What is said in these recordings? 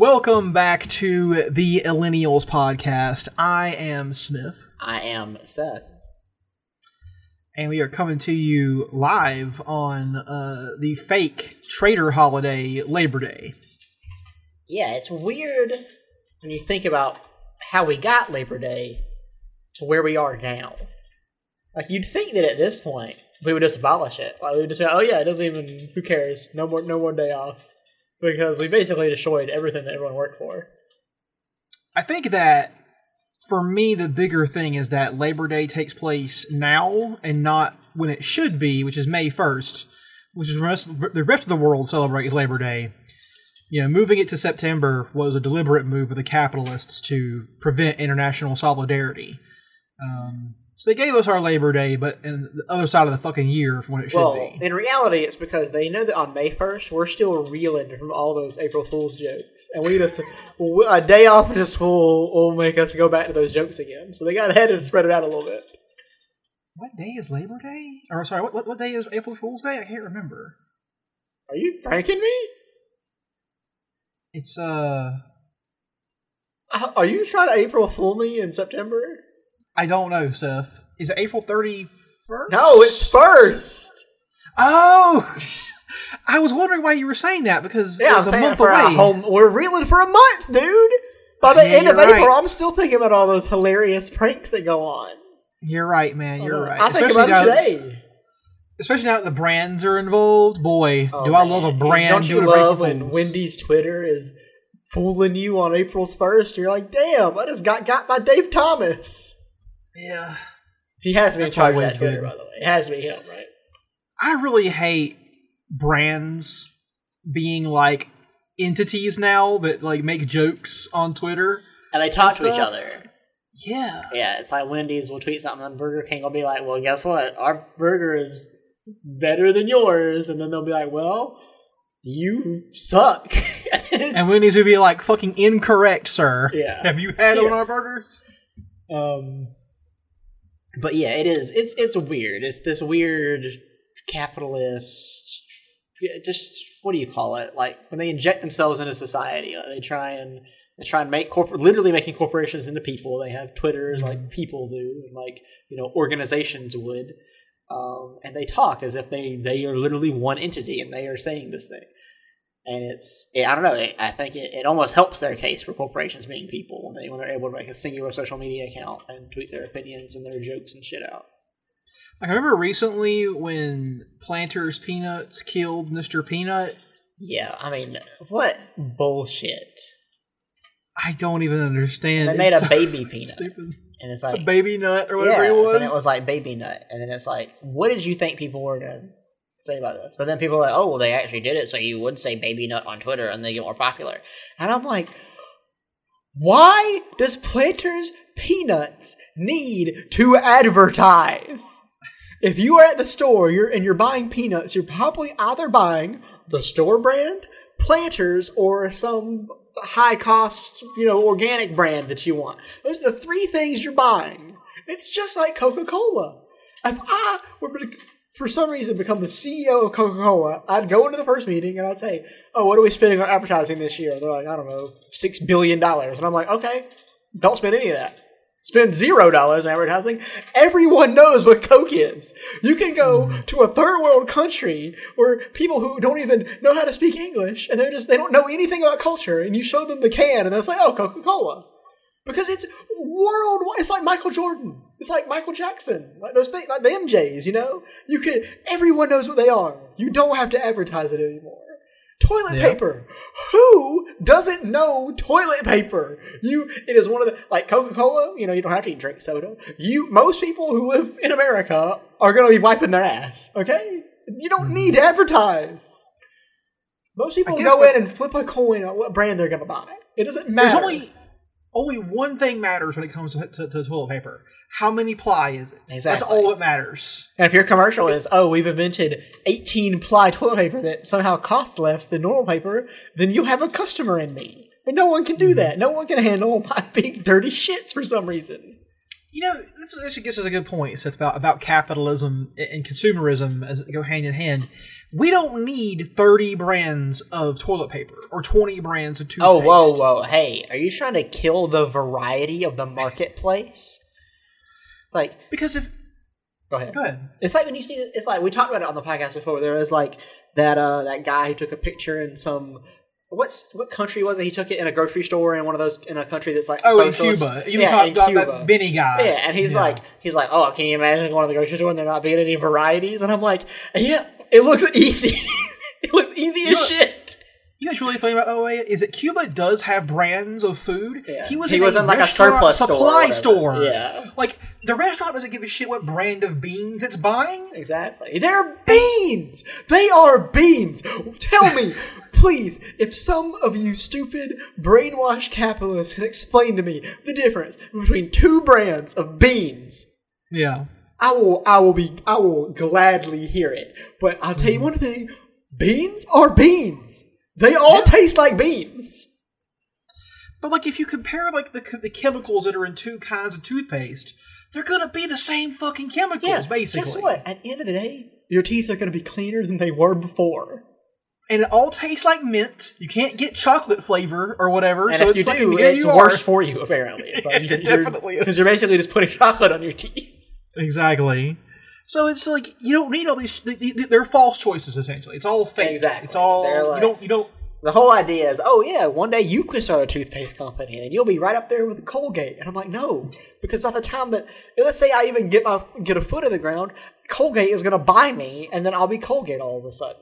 Welcome back to the Millennials podcast. I am Smith, I am Seth. and we are coming to you live on uh, the fake trader holiday, Labor Day. Yeah, it's weird when you think about how we got Labor Day to where we are now. Like you'd think that at this point we would just abolish it. Like we would just be like, oh yeah, it doesn't even who cares? No more no more day off. Because we basically destroyed everything that everyone worked for. I think that for me, the bigger thing is that Labor Day takes place now and not when it should be, which is May 1st, which is rest, the rest of the world celebrates Labor Day. You know, moving it to September was a deliberate move of the capitalists to prevent international solidarity. Um, so they gave us our Labor Day, but in the other side of the fucking year from when it should well, be. in reality, it's because they know that on May first we're still reeling from all those April Fool's jokes, and we just a day off of school will make us go back to those jokes again. So they got ahead and spread it out a little bit. What day is Labor Day? Or sorry, what, what, what day is April Fool's Day? I can't remember. Are you pranking me? It's, uh, Uh, Are you trying to April Fool me in September? I don't know, Seth. Is it April 31st? No, it's first. Oh! I was wondering why you were saying that because Yeah, it I'm was a month away. a whole, we're reeling for a month, dude. By the Yeah, end of you're April, right. I'm still thinking about all those hilarious pranks that go on. You're right, man. You're uh, right. I think especially about now, today. Especially now that the brands are involved. Boy, Oh, do I man. love a brand Don't you love when Wendy's Twitter is fooling you on April's first? You're like, damn, I just got got by Dave Thomas. Yeah. He has to be in charge of always that Twitter, good. by the way. It has to be him, right? I really hate brands being like entities now that like make jokes on Twitter. And they talk to each other. Yeah. Yeah, it's like Wendy's will tweet something, and Burger King will be like, "Well, guess what? Our burger is better than yours," and then they'll be like, "Well, you suck." And Wendy's would be like, fucking incorrect, sir. Yeah. Have you had Yeah. on our burgers? um, but yeah, it is. It's it's weird. It's this weird capitalist. Just what do you call it? Like when they inject themselves into society, like they try and they try and make corp- literally making corporations into people. They have Twitters like people do, and like you know organizations would. Um, and they talk as if they they are literally one entity, and they are saying this thing. And it's it, I don't know. It, I think it, it almost helps their case for corporations being people when they when they're able to make a singular social media account and tweet their opinions and their jokes and shit out. I remember recently when Planters Peanuts killed Mr. Peanut. Yeah, I mean, what bullshit? I don't even understand. They It's made a so baby peanut. Stupid. And it's A like baby nut or whatever yeah, it was. and it was like baby nut, and then it's like, what did you think people were gonna say about this? But then people are like, oh, well, they actually did it, so you would say baby nut on Twitter, and they get more popular. And I'm like, why does Planters Peanuts need to advertise? If you are at the store, you're and you're buying peanuts, you're probably either buying the store brand, Planters, or some high cost, you know, organic brand that you want. Those are the three things you're buying. It's just like Coca Cola. If I were for some reason, become the CEO of Coca Cola, I'd go into the first meeting and I'd say, Oh, what are we spending on advertising this year? And they're like, I don't know, $6 billion. And I'm like, Okay, don't spend any of that. Spend zero dollars on advertising. Everyone knows what Coke is. You can go hmm. to a third world country where people who don't even know how to speak English and they're just they don't know anything about culture, and you show them the can and they'll say, "Oh, Coca Cola," because it's worldwide. It's like Michael Jordan. It's like Michael Jackson, like those things, like the MJs. You know, you could. Everyone knows what they are. You don't have to advertise it anymore. Toilet Yeah. paper. Who doesn't know toilet paper? You. It is one of the like Coca Cola. You know, you don't have to drink soda. You. Most people who live in America are going to be wiping their ass. Okay. You don't hmm. need to advertise. Most people go in and flip a coin on what brand they're going to buy. It doesn't matter. There's only only one thing matters when it comes to, to, to toilet paper. How many ply is it? That's all that matters. And if your commercial is, oh, we've invented 18 ply toilet paper that somehow costs less than normal paper, then you have a customer in me. And no one can do mm-hmm. that. No one can handle my big dirty shits for some reason. You know, this, this gets us a good point, Seth, about, about capitalism and consumerism as they go hand in hand. We don't need 30 brands of toilet paper or 20 brands of toothpaste. Oh, whoa, whoa. Hey, are you trying to kill the variety of the marketplace? It's like, Because if. go ahead. Go ahead. It's like when you see it's like we talked about it on the podcast before. There was like that uh that guy who took a picture in some what's what country was it? He took it in a grocery store in one of those in a country that's like Oh, in. Cuba. You yeah, talk about Cuba. that Benny guy. Yeah, and he's Yeah. like he's like, oh, can you imagine going to the grocery store and there not being any varieties? And I'm like, yeah, it looks easy. it looks easy as know- shit. You know what's really funny about OA is that Cuba does have brands of food. Yeah. He was He in was a in, like, a surplus store supply whatever. store. Yeah. Like the restaurant doesn't give a shit what brand of beans it's buying. Exactly. They're beans. They are beans. Tell me, please, if some of you stupid brainwashed capitalists can explain to me the difference between two brands of beans, Yeah. I will I will be I will gladly hear it. But I'll tell you mm-hmm. one thing, beans are beans. They all taste like beans. But like if you compare like the the chemicals that are in two kinds of toothpaste, they're gonna be the same fucking chemicals, basically. Guess what? At the end of the day, your teeth are going to be cleaner than they were before. And it all tastes like mint. You can't get chocolate flavor or whatever. And so if it's you fucking do, it's you worse for you. Apparently, it's like It definitely because you're basically just putting chocolate on your teeth. Exactly. So it's like you don't need all these. they- they- They're false choices essentially. It's all fake. Exactly. It's all like- you don't. You don't. The whole idea is, oh yeah, one day you could start a toothpaste company and you'll be right up there with Colgate. And I'm like, no, because by the time that let's say I even get my get a foot in the ground, Colgate is going to buy me, and then I'll be Colgate all of a sudden.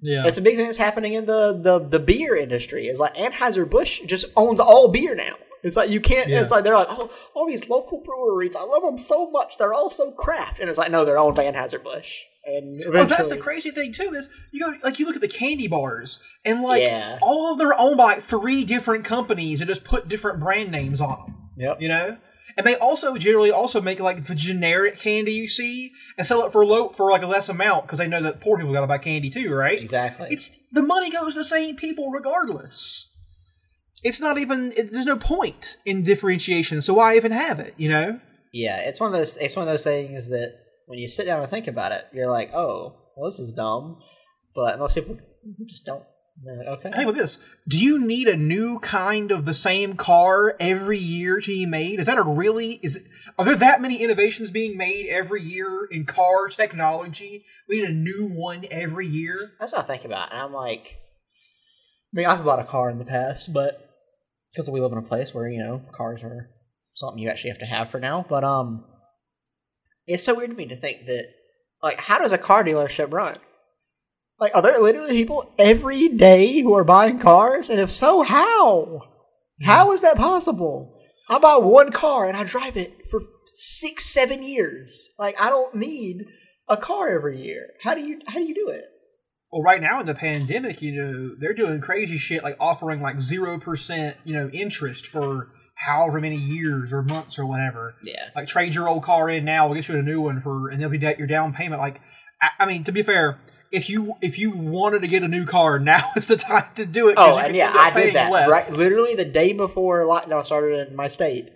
Yeah. It's a big thing that's happening in the the, the beer industry. Is like Anheuser Busch just owns all beer now. It's like you can't. Yeah. It's like they're like, oh, all these local breweries. I love them so much. They're all so craft, and it's like, no, they're owned by Anheuser Busch. And Oh, that's the crazy thing too is you go like you look at the candy bars and like Yeah. all of them are owned by like three different companies and just put different brand names on them. Yep. You know, and they also generally also make like the generic candy you see and sell it for low for like a less amount because they know that poor people got to buy candy too, right? Exactly. It's the money goes to the same people regardless. It's not even it, there's no point in differentiation, so why even have it? You know? Yeah, it's one of those. It's one of those things that when you sit down and think about it, you're like, oh, well, this is dumb. But most people just don't. Like, okay. Think about this. Do you need a new kind of the same car every year to be made? Is that a really is it, are there that many innovations being made every year in car technology? We need a new one every year. That's what I think about, and I'm like, I mean, I've bought a car in the past, but because we live in a place where you know cars are something you actually have to have for now. But um, it's so weird to me to think that, like, how does a car dealership run? Like, are there literally people every day who are buying cars? And if so, how? How is that possible? I buy one car and I drive it for six, seven years. Like, I don't need a car every year. How do you how do you do it? Well, right now in the pandemic, you know, they're doing crazy shit like offering like zero percent, you know, interest for however many years or months or whatever. Yeah. Like trade your old car in now, we'll get you a new one for, and they'll be your down payment. Like, I, I mean, to be fair, if you if you wanted to get a new car, now is the time to do it. Oh, you and yeah, I did that. less. Right, literally the day before lockdown started in my state,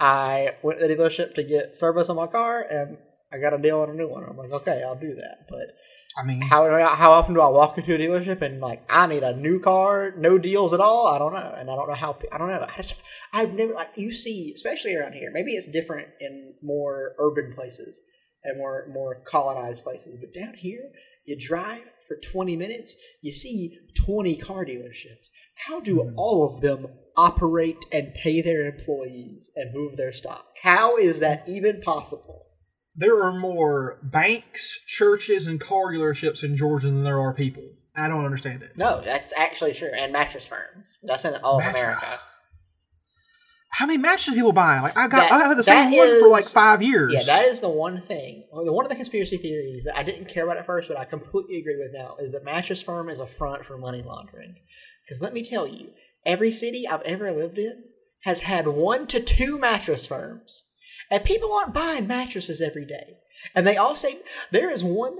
I went to the dealership to get service on my car, and I got a deal on a new one. I'm like, okay, I'll do that. But I mean, how how often do I walk into a dealership and like I need a new car, no deals at all? I don't know, and I don't know how. I don't know. I just, I've never like you see, especially around here. Maybe it's different in more urban places and more more colonized places, but down here, you drive for 20 minutes, you see 20 car dealerships. How do mm-hmm. all of them operate and pay their employees and move their stock? How is that even possible? There are more banks, churches, and car dealerships in Georgia than there are people. I don't understand it. No, that's actually true. And mattress firms. That's in all of America. How many mattresses people buy? Like I've got, That- I had the same that one for like five years. Yeah, that is the one thing. One of the conspiracy theories that I didn't care about at first, but I completely agree with now, is that mattress firm is a front for money laundering. Because let me tell you, every city I've ever lived in has had one to two mattress firms, and people aren't buying mattresses every day. And they all say there is one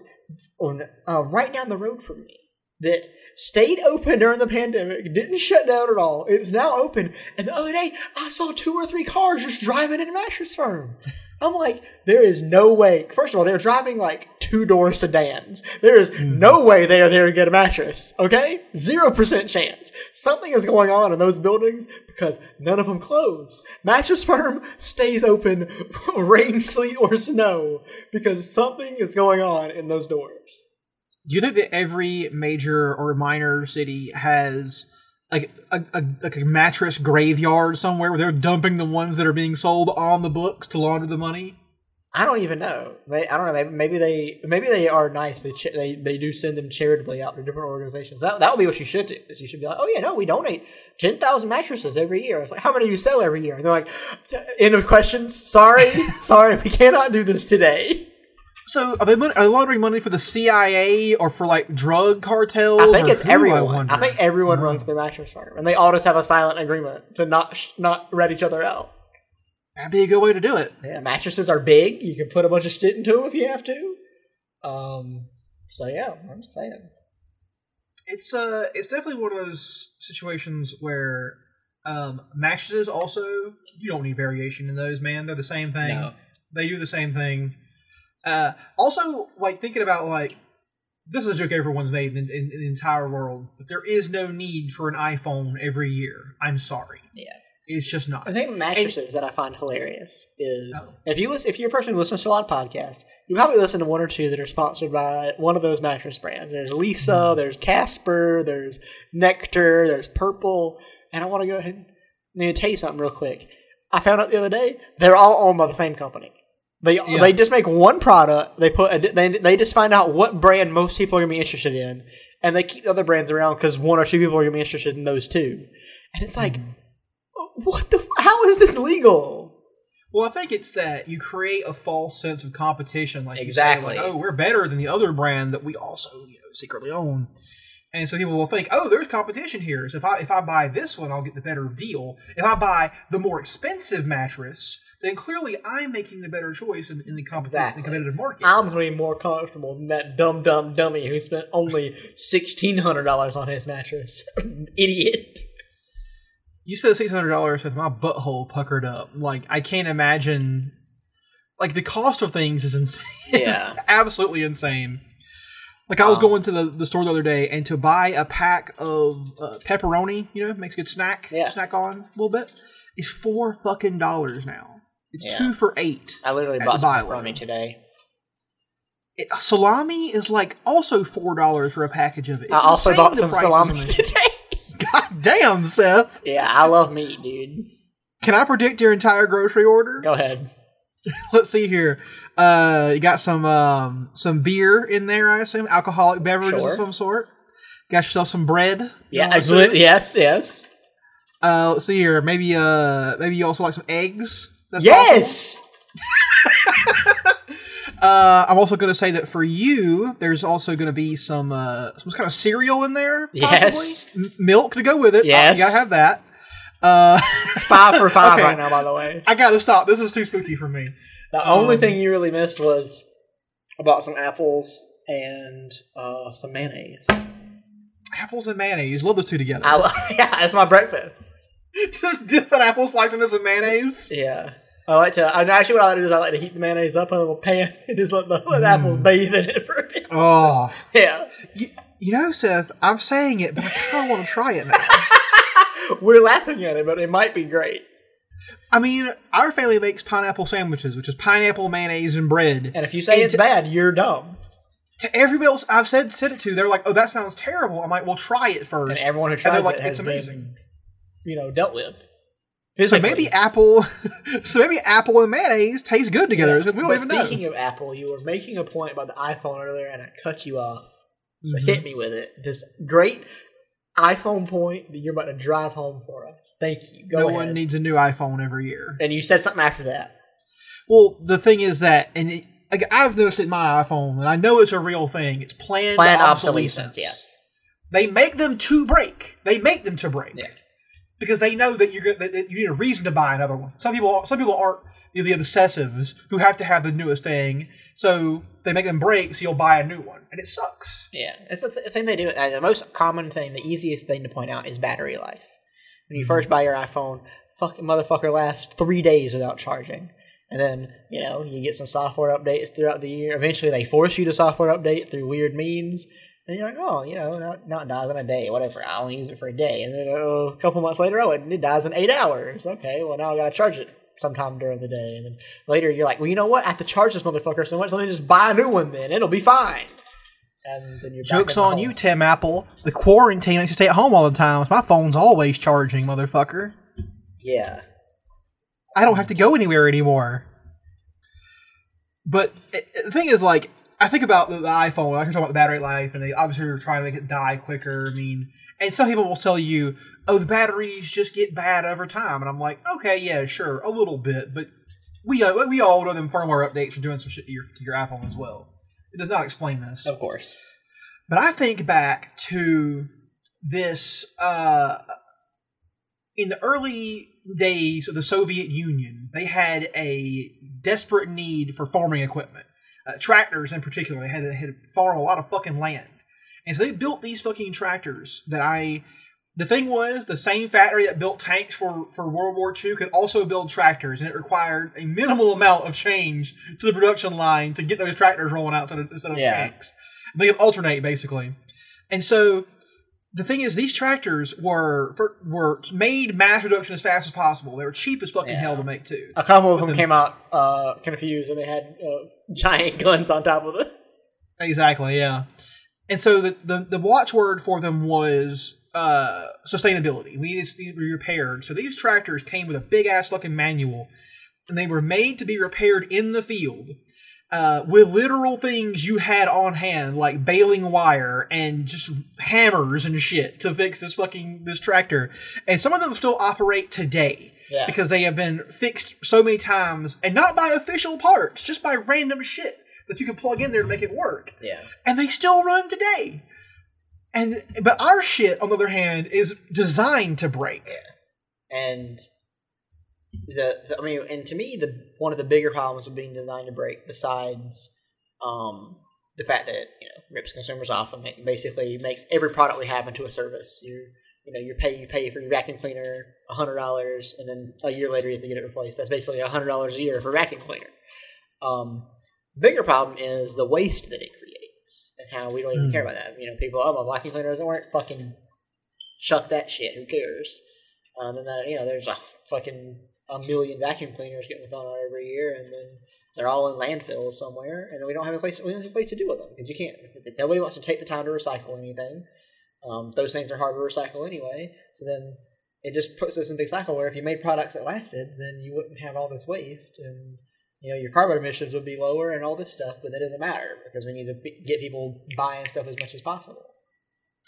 on, uh, right down the road from me that stayed open during the pandemic, didn't shut down at all. It's now open. And the other day, I saw two or three cars just driving in a mattress firm. I'm like, there is no way. First of all, they're driving like two door sedans. There is hmm. no way they are there to get a mattress. Okay, zero percent chance. Something is going on in those buildings because none of them close. Mattress firm stays open, rain, sleet, or snow because something is going on in those doors. Do you think that every major or minor city has like a, a like a mattress graveyard somewhere where they're dumping the ones that are being sold on the books to launder the money? I don't even know. May- I don't know. Maybe, maybe they maybe they are nice. They, ch- they they do send them charitably out to different organizations. That that would be what you should do. Is you should be like, oh yeah, no, we donate ten thousand mattresses every year. It's like, how many do you sell every year? And they're like, end of questions. Sorry, sorry, we cannot do this today. So are they, are they laundering money for the CIA or for like drug cartels? I think it's I, everyone. wonder? I, think everyone runs their mattress firm, and they all just have a silent agreement to not sh- not rat each other out. that'd be a good way to do it. Yeah, mattresses are big. You can put a bunch of shit into them if you have to. Um. So yeah, I'm just saying. It's uh, it's definitely one of those situations where um, mattresses also you don't need variation in those, man. They're the same thing. No. They do the same thing. Uh, also, like thinking about like this is a joke everyone's made in, in, in the entire world, but there is no need for an iPhone every year. I'm sorry. Yeah. It's just not. I think mattresses that I find hilarious is Oh. if you listen, if you're a person who listens to a lot of podcasts, you probably listen to one or two that are sponsored by one of those mattress brands. There's Leesa, Mm-hmm. there's Casper, there's Nectar, there's Purple, and I want to go ahead and I need to tell you something real quick. I found out the other day they're all owned by the same company. They Yeah. they just make one product. They put a, they they just find out what brand most people are gonna be interested in, and they keep the other brands around because one or two people are gonna be interested in those too. And it's like, Mm-hmm. what the? How is this legal? Well, I think it's that you create a false sense of competition, like Exactly. Say, like, oh, we're better than the other brand that we also you know secretly own, and so people will think, oh, there's competition here. So if I if I buy this one, I'll get the better deal. If I buy the more expensive mattress, then clearly I'm making the better choice in, in the, Exactly. the competitive market. I'm gonna be more comfortable than that dumb dumb dummy who spent only sixteen hundred dollars on his mattress. Idiot. You said six hundred dollars with my butthole puckered up. Like I can't imagine. Like the cost of things is insane. Yeah. absolutely insane. Like I was Um, going to the, the store the other day, and to buy a pack of uh, pepperoni, you know, makes a good snack, Yeah. snack on a little bit, is four fucking dollars now. It's Yeah. two for eight. I literally bought some pepperoni today. It, salami is like also four dollars for a package of it. It's I also bought some salami today. God damn, Seth! yeah, I love meat, dude. Can I predict your entire grocery order? Go ahead. Let's see here. Uh, you got some um, some beer in there, I assume, alcoholic beverages Sure. of some sort. Got yourself some bread. Yeah, I yes, yes, Uh, let's see here. Maybe uh, maybe you also like some eggs. That's yes. Uh, I'm also going to say that for you, there's also going to be some uh, some kind of cereal in there. Possibly. Yes. M- milk to go with it. Yes. you gotta have that. Uh, Five for five Okay. right now, by the way. I gotta stop. This is too spooky for me. The only Um, thing you really missed was I bought some apples and uh, some mayonnaise. Apples and mayonnaise. Love the two together. I yeah, that's my breakfast. Just dip an apple slice into some mayonnaise. Yeah. I like to. I actually what I like to do is I like to heat the mayonnaise up in a little pan and just let the, let apples bathe in it for a bit. Oh, Yeah, you, you know, Seth, I'm saying it, but I kind of want to try it now. we're laughing at it, but it might be great. I mean, our family makes pineapple sandwiches, which is pineapple, mayonnaise, and bread. And if you say it's It's- bad, you're dumb. To everybody else I've said said it to, they're like, "Oh, that sounds terrible." I'm like, "Well, try it first. And everyone who they're tries like, it has "It's amazing." been, you know, dealt with. So maybe apple, so maybe apple and mayonnaise taste good together. because we don't even know. speaking of Apple, you were making a point about the iPhone earlier, and I cut you off. So Mhm. hit me with it. This great iPhone point that you're about to drive home for us. Thank you. Go no ahead. one needs a new iPhone every year. and you said something after that. Well, the thing is that, and it, like, I've noticed it in my iPhone, and I know it's a real thing. It's planned, Planned obsolescence. obsolescence. Yes. They make them to break. They make them to break. Yeah. Because they know that that that you need a reason to buy another one. Some people, some people aren't you know, the obsessives who have to have the newest thing, so they make them break, so you'll buy a new one, and it sucks. Yeah, it's the th- thing they do. Uh, the most common thing, the easiest thing to point out is battery life. When you Mm-hmm. first buy your iPhone, fucking motherfucker lasts three days without charging. And then, you know, you get some software updates throughout the year. Eventually, they force you to software update through weird means. And you're like, oh, you know, not, not dies in a day, whatever. I only use it for a day. And then uh, a couple months later, oh, it, it dies in eight hours. Okay, well, now I gotta charge it sometime during the day. And then later, you're like, well, you know what? I have to charge this motherfucker so much. Let me just buy a new one then. It'll be fine. And then you're Jokes on hole. you, Tim Apple. The quarantine makes you stay at home all the time. so My phone's always charging, motherfucker. Yeah. I don't have to go anywhere anymore. But it, the thing is, like, I think about the, the iPhone. I can talk about the battery life, and they obviously are trying to make it die quicker. I mean, and some people will tell you, "Oh, the batteries just get bad over time," and I'm like, "Okay, yeah, sure, a little bit, but we uh, we all know them firmware updates are doing some shit to your to your iPhone as well. It does not explain this. Of course. But I think back to this uh, in the early days of the Soviet Union. They had a desperate need for farming equipment, uh, tractors in particular. They had to, had to farm a lot of fucking land, and so they built these fucking tractors that I. The thing was, the same factory that built tanks for, for World War II could also build tractors, and it required a minimal amount of change to the production line to get those tractors rolling out instead of, instead of Yeah. tanks. They could alternate basically, and so the thing is, these tractors were for, were made mass production as fast as possible. They were cheap as fucking Yeah. hell to make too. A couple of them them- came out uh, confused and they had uh, giant guns on top of it. Exactly, yeah. And so the, the, the watchword for them was uh, sustainability. We need these to be repaired. So these tractors came with a big ass fucking manual, and they were made to be repaired in the field uh, with literal things you had on hand, like baling wire and just hammers and shit to fix this fucking this tractor. And some of them still operate today Yeah. because they have been fixed so many times, and not by official parts, just by random shit that you can plug in there to make it work Yeah. and they still run today. And but our shit, on the other hand, is designed to break. And the, the I mean, and to me, the one of the bigger problems of being designed to break, besides um, the fact that you know rips consumers off and make, basically makes every product we have into a service. You you know you pay you pay for your vacuum cleaner hundred dollars, and then a year later you have to get it replaced. That's basically hundred dollars a year for vacuum cleaner. Um, bigger problem is the waste that it and how we don't even Hmm. care about that. You know, people, oh, my vacuum cleaner doesn't work. Fucking chuck that shit. Who cares? Um, and then you know, there's a fucking a million vacuum cleaners getting thrown out every year, and then they're all in landfills somewhere, and we don't have a place. We don't have a place to do with them because you can't. Nobody wants to take the time to recycle anything. Um, those things are hard to recycle anyway. So then it just puts us in a big cycle where if you made products that lasted, then you wouldn't have all this waste, and you know your carbon emissions would be lower and all this stuff. But that doesn't matter because we need to be- get people buying stuff as much as possible.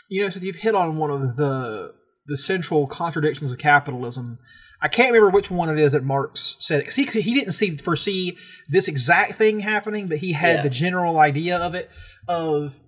You know, so you've hit on one of the the central contradictions of capitalism. I can't remember which one it is that Marx said because he he didn't see foresee this exact thing happening, but he had Yeah. the general idea of it of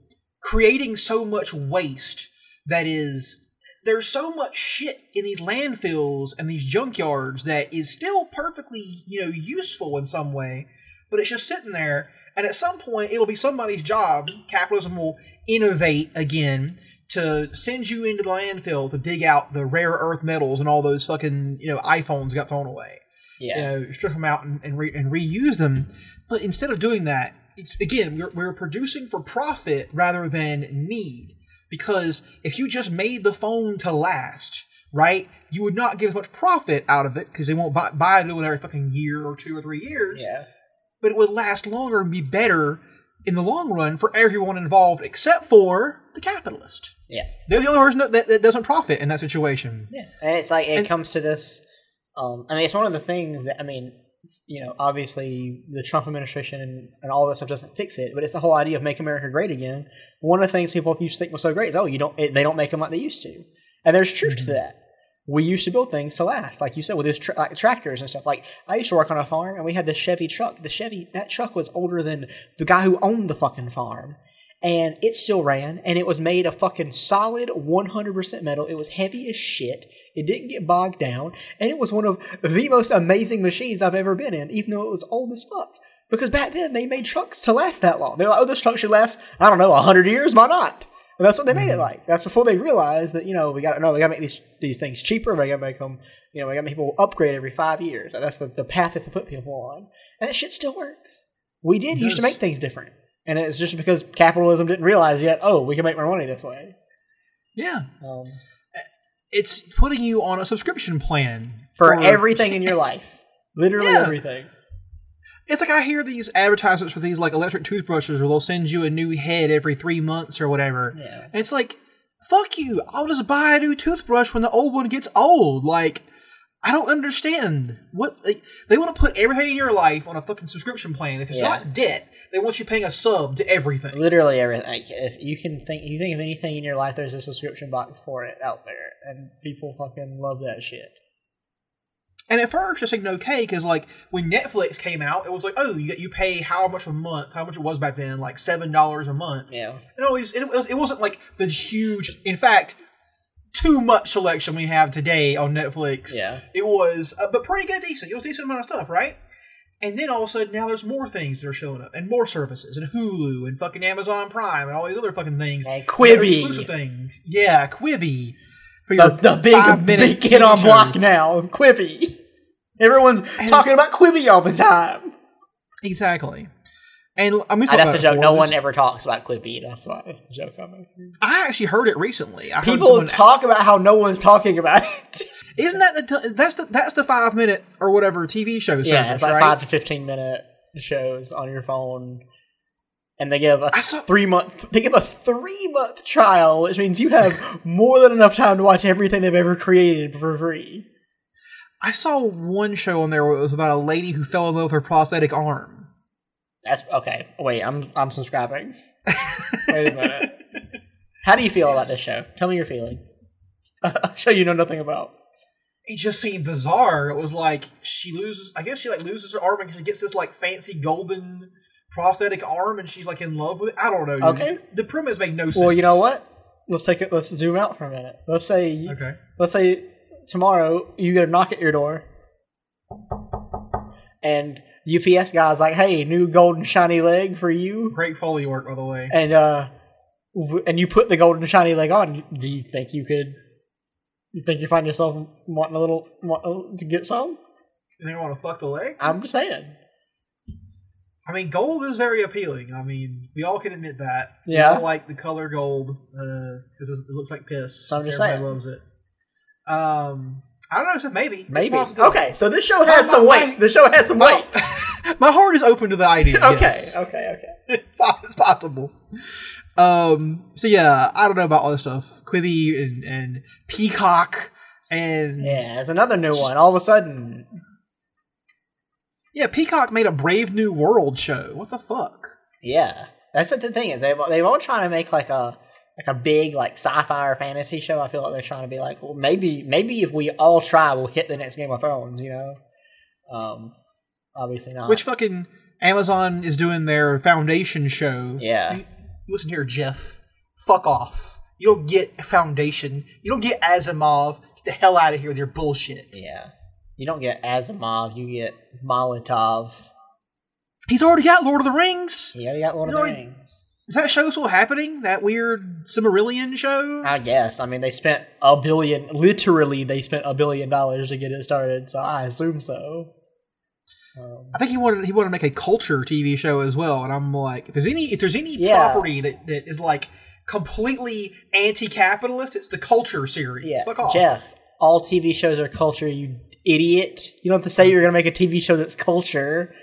creating so much waste that is there's so much shit in these landfills and these junkyards that is still perfectly you know useful in some way, but it's just sitting there. And at some point, it'll be somebody's job. Capitalism will innovate again to send you into the landfill to dig out the rare earth metals and all those fucking you know iPhones got thrown away Yeah, you know, strip them out and, and, re- and reuse them. But instead of doing that, it's again we're, we're producing for profit rather than need. Because if you just made the phone to last, right, you would not get as much profit out of it because they won't buy, buy a new one every fucking year or two or three years. yeah. But it would last longer and be better in the long run for everyone involved except for the capitalist. Yeah. They're the only person that, that, that doesn't profit in that situation. Yeah, and it's like it And- comes to this. Um, I mean, it's one of the things that I mean, you know, obviously the Trump administration and, and all this stuff doesn't fix it, but it's the whole idea of make America great again. One of the things people used to think was so great is oh, you don't it, they don't make them like they used to, and there's truth to mm-hmm. that. We used to build things to last, like you said, with those tra- like tractors and stuff. Like I used to work on a farm, and we had the Chevy truck. The Chevy that truck was older than the guy who owned the fucking farm, and it still ran, and it was made of fucking solid 100% metal. It was heavy as shit. It didn't get bogged down, and it was one of the most amazing machines I've ever been in, even though it was old as fuck. Because back then they made trucks to last that long. They're like, oh, this truck should last, I don't know, 100 years? Why not? And that's what they made it mm-hmm. like. That's before they realized that, you know, we got to, no, we got to make these, these things cheaper. We got to make them, you know, we got to make people upgrade every five years. That's the, the path that they put people on. And that shit still works. We did used to make things different. And it's just because capitalism didn't realize yet, oh, we can make more money this way. Yeah. Um, It's putting you on a subscription plan for everything in your life. Literally Yeah. everything. It's like I hear these advertisements for these like electric toothbrushes where they'll send you a new head every three months or whatever. Yeah. And it's like, fuck you. I'll just buy a new toothbrush when the old one gets old. Like, I don't understand. What like, they want to put everything in your life on a fucking subscription plan. If it's Yeah. not debt, they want you paying a sub to everything. Literally everything. Like, if you can think, you think of anything in your life, there's a subscription box for it out there, and people fucking love that shit. And at first, it seemed okay because, like, when Netflix came out, it was like, oh, you, get you pay how much a month? How much it was back then? Like seven dollars a month. Yeah. And always, it, was, it wasn't like the huge. In fact, too much selection we have today on Netflix. Yeah. It was, uh, but pretty good, decent. It was a decent amount of stuff, right? And then all of a sudden, now there's more things that are showing up, and more services, and Hulu, and fucking Amazon Prime, and all these other fucking things. And Quibi. exclusive things. Yeah, Quibi. For The, the big, big kid on show. block now, Quibi. Everyone's talking about Quibi all the time. Exactly. And I'm Ah, that's the joke. No one ever talks about Quibi. That's why. That's the joke I'm making. I actually heard it recently. I People talk about how no one's talking about it. Isn't that the t- that's the that's the five minute or whatever TV show service, yeah, it's like right? five to fifteen minute shows on your phone, and they give a I saw- three month. They give a three month trial, which means you have more than enough time to watch everything they've ever created for free. I saw one show on there where it was about a lady who fell in love with her prosthetic arm. That's okay. Wait, I'm I'm subscribing. Wait a minute. How do you feel about this show? Tell me your feelings. A show you know nothing about. It just seemed bizarre. It was like she loses. I guess she like loses her arm and she gets this like fancy golden prosthetic arm, and she's like in love with it. I don't know. dude. Okay. The premise made no sense. Well, you know what? Let's take it. Let's zoom out for a minute. Let's say Okay. let's say tomorrow you get a knock at your door and UPS guy's like, "Hey, new golden shiny leg for you," Great foley work, by the way. and uh, w- and you put the golden shiny leg on. Do you think you could? You think you find yourself wanting a little want to get some? You think I want to fuck the leg? I'm just saying. I mean, gold is very appealing. I mean, we all can admit that. Yeah. Like the color gold because it looks like piss. So I'm just saying. loves it. Um, I don't know. So maybe. Maybe. Okay, so this show has My- some my- weight. The show has some weight. My heart is open to the idea. okay, yes. okay, okay. it's possible. Um. So yeah, I don't know about all this stuff. Quibi and, and Peacock and Yeah, there's another new one. All of a sudden, yeah, Peacock made a Brave New World show. What the fuck? Yeah, that's the thing is. They they all trying to make like a like a big like sci-fi or fantasy show. I feel like they're trying to be like, well, maybe maybe if we all try, we'll hit the next Game of Thrones. You know, um, obviously not. Which fucking Amazon is doing their Foundation show. Yeah. You- listen here, Jeff. Fuck off. You don't get Foundation. You don't get Asimov. Get the hell out of here with your bullshit. yeah, you don't get Asimov, you get Molotov. He's already got Lord of the Rings. He already got Lord He's of the already- Rings. Is that show still happening? That weird Silmarillion show? I guess. I mean, they spent a billion. Literally, they spent a billion dollars to get it started. So I assume so. Um, I think he wanted he wanted to make a culture TV show as well, and I'm like, if there's any if there's any Yeah. property that, that is like completely anti-capitalist, it's the culture series. Yeah, Fuck off. Jeff. All TV shows are culture, you idiot. You don't have to say you're gonna make a TV show that's culture.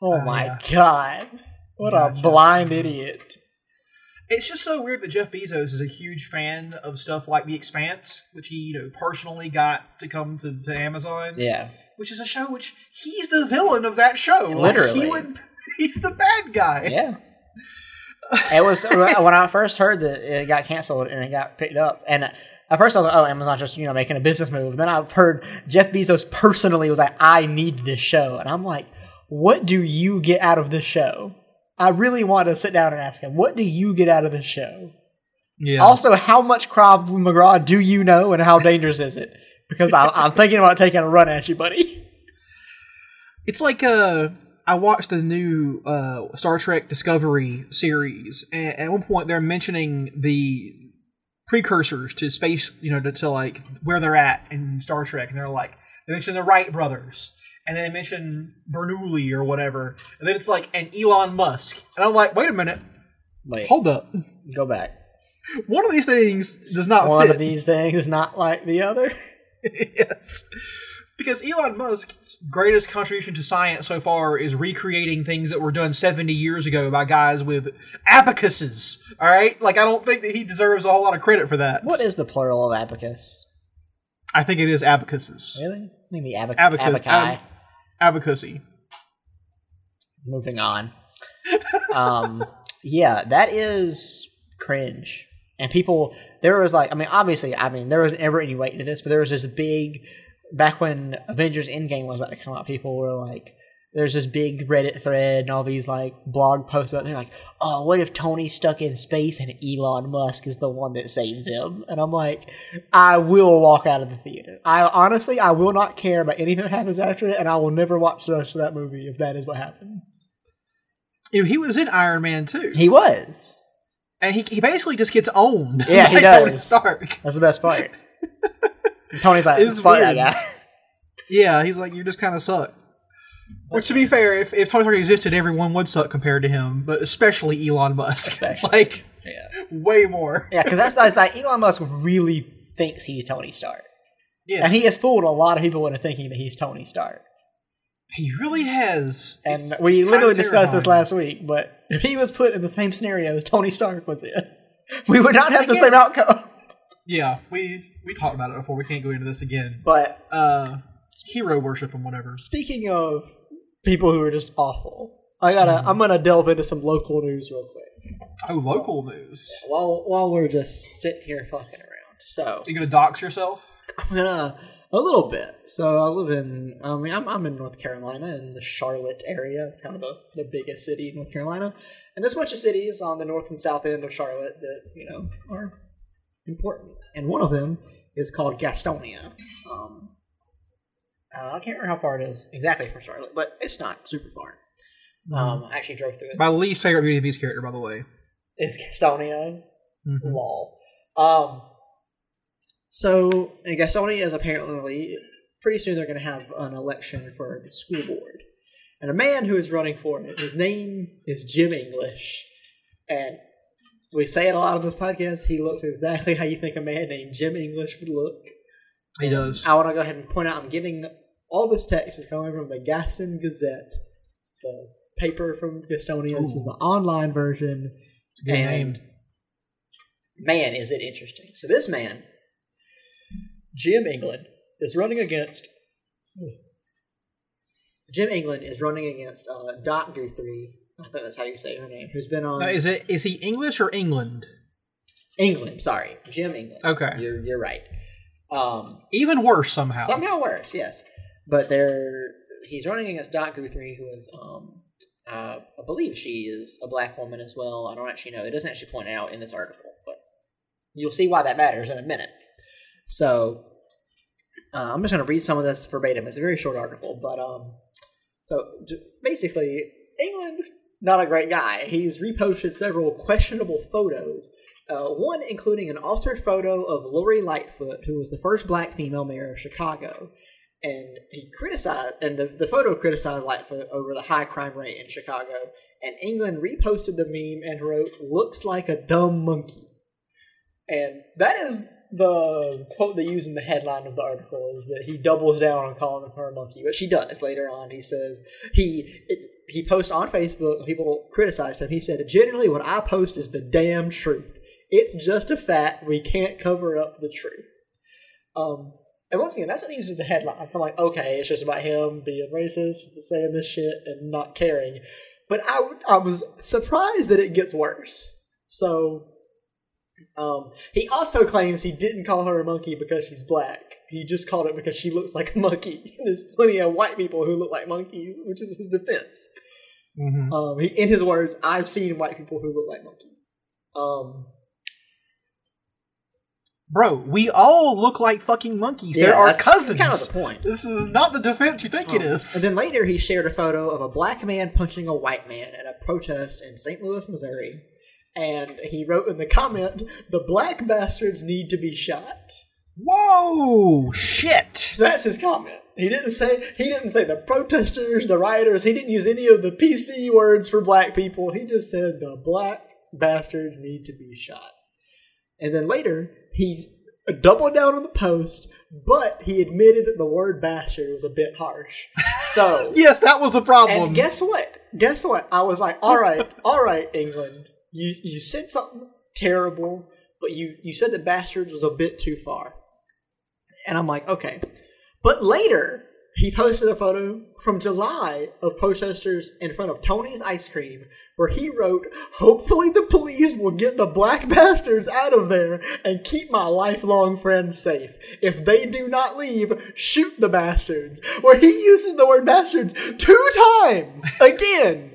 Oh Uh, my god. What Gotcha. a blind idiot. It's just so weird that Jeff Bezos is a huge fan of stuff like The Expanse, which he you know personally got to come to, to Amazon. Yeah. which is a show which he's the villain of that show. Like, Literally. he would, he's the bad guy. Yeah. it was when I first heard that it got canceled and it got picked up, and at first I was like, "Oh, Amazon's just you know making a business move." Then I've heard Jeff Bezos personally was like, "I need this show," and I'm like, "What do you get out of this show?" I really want to sit down and ask him, "What do you get out of this show?" Yeah. Also, how much Krav Maga do you know, and how dangerous is it? Because I'm, I'm thinking about taking a run at you, buddy. It's like uh I watched the new uh Star Trek Discovery series and at one point they're mentioning the precursors to space, you know, to, to like where they're at in Star Trek and they're like they mention the Wright brothers and then they mention Bernoulli or whatever. And then it's like an Elon Musk. And I'm like, wait a minute, Wait, hold up. go back. One of these things does not One fit. of these things is not like the other. yes. Because Elon Musk's greatest contribution to science so far is recreating things that were done 70 years ago by guys with abacuses. All right? Like, I don't think that he deserves a whole lot of credit for that. What is the plural of abacus? I think it is abacuses. Really? Maybe abac- Abacus. abaci. Um, Abacusy. Moving on. um, yeah, that is cringe. And people, there was like, I mean, obviously, I mean, there was never any weight to this, but there was this big, back when Avengers Endgame was about to come out, people were like, there's this big Reddit thread and all these like blog posts about. They're like, "Oh, what if Tony's stuck in space and Elon Musk is the one that saves him?" And I'm like, I will walk out of the theater. I honestly, I will not care about anything that happens after it, and I will never watch the rest of that movie if that is what happens. He was in Iron Man too. He was. and he, he basically just gets owned. Yeah, he by Tony does. Stark. That's the best part. Tony's like, It's fuck that guy. Yeah, he's like, you just kind of suck. Which, to be fair, if, if Tony Stark existed, everyone would suck compared to him, but especially Elon Musk. Especially. like, Yeah, way more. yeah, because that's, that's like Elon Musk really thinks he's Tony Stark, Yeah. and he has fooled a lot of people into thinking that he's Tony Stark. He really has. And It's- we it's literally discussed this last week. But if he was put in the same scenario as Tony Stark was in, we would not have the same outcome. Yeah, we we talked about it before. We can't go into this again. But Uh, hero worship and whatever. speaking of people who are just awful, I gotta. Mm-hmm. I'm gonna delve into some local news real quick Oh, local news. while while we're just sitting here fucking around. So you gonna dox yourself? I'm gonna a little bit. So I live in. I mean, I'm I'm in North Carolina in the Charlotte area. It's kind of the the biggest city in North Carolina, and there's a bunch of cities on the north and south end of Charlotte that you know are important. And one of them is called Gastonia. Um, uh, I can't remember how far it is exactly from Charlotte, but it's not super far. Um, I actually drove through it. My least favorite Beauty and the Beast character, by the way. is Gastonia. Mhm. Lol. Um. So uh, Gastonia is apparently pretty soon they're going to have an election for the school board, and a man who is running for it. His name is Jim English, and we say it a lot on this podcast. He looks exactly how you think a man named Jim English would look. He does. I want to go ahead and point out I'm getting all this text is coming from the Gaston Gazette, the paper from Gastonia. This is the online version. It's good and name. man, is it interesting. So this man, Jim England, is running against. Jim England is running against uh, Dot Guthrie. I think that's how you say her name. Who's been on Now, is it is he English or England? England? Sorry, Jim England. Okay. you're you're right. Um, Even worse somehow. Somehow worse, yes. But they're he's running against Dot Guthrie, who is um uh, I believe she is a black woman as well. I don't actually know. It doesn't actually point out in this article, but you'll see why that matters in a minute. So uh, I'm just going to read some of this verbatim. It's a very short article, but um, so basically, England not a great guy. He's reposted several questionable photos. Uh, one including an altered photo of Lori Lightfoot, who was the first black female mayor of Chicago, and he criticized, and the, the photo criticized Lightfoot over the high crime rate in Chicago. And England reposted the meme and wrote, "Looks like a dumb monkey," and that is the quote they use in the headline of the article is that he doubles down on calling her a monkey, but she does later on. He says he it, he posts on Facebook. People criticized him. He said, "Generally, what I post is the damn truth. It's just a fact. We can't cover up the truth." Um, and once again, that's what he uses the headlines. I'm like, okay, it's just about him being racist, saying this shit, and not caring. But I, I was surprised that it gets worse. So, um, he also claims he didn't call her a monkey because she's black. He just called it because she looks like a monkey. There's plenty of white people who look like monkeys, which is his defense. Mhm. Um, he, in his words, I've seen white people who look like monkeys. Um, Bro, we all look like fucking monkeys. yeah, They're our that's cousins. Kind of the point. This is not the defense you think it Um, is. And then later, he shared a photo of a black man punching a white man at a protest in St. Louis, Missouri. And he wrote in the comment, "The black bastards need to be shot." Whoa, shit. So that's his comment. He didn't say he didn't say the protesters, the rioters. He didn't use any of the PC words for black people. He just said the black bastards need to be shot. And then later he doubled down on the post, but he admitted that the word bastard was a bit harsh. So Yes, that was the problem. and guess what? Guess what? I was like, all right, all right, England. You you said something terrible, but you you said that bastards was a bit too far. And I'm like, okay. But later, he posted a photo from July of protesters in front of Tony's Ice Cream, where he wrote, "Hopefully the police will get the black bastards out of there and keep my lifelong friends safe. If they do not leave, shoot the bastards." Where he uses the word bastards two times again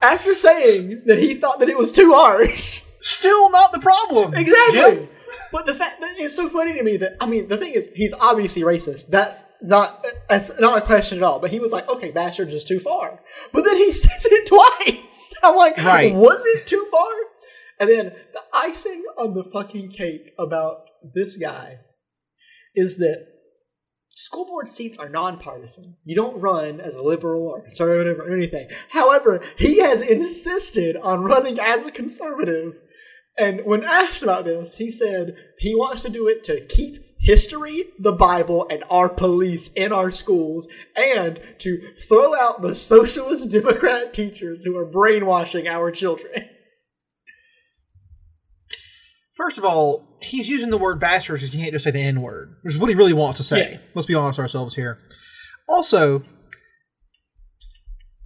after saying that he thought that it was too harsh. Still not the problem. Exactly. Jim. But the fact that it's so funny to me that I mean the thing is he's obviously racist. That's not that's not a question at all. But he was like, okay, bastards is too far. But then he says it twice. I'm like, Right. was it too far? And then the icing on the fucking cake about this guy is that school board seats are nonpartisan. You don't run as a liberal or conservative or anything. However, he has insisted on running as a conservative. And when asked about this, he said he wants to do it to keep history, the Bible, and our police in our schools, and to throw out the socialist Democrat teachers who are brainwashing our children. First of all, he's using the word bastards because you can't just say the N word, which is what he really wants to say. Yeah. Let's be honest with ourselves here. Also,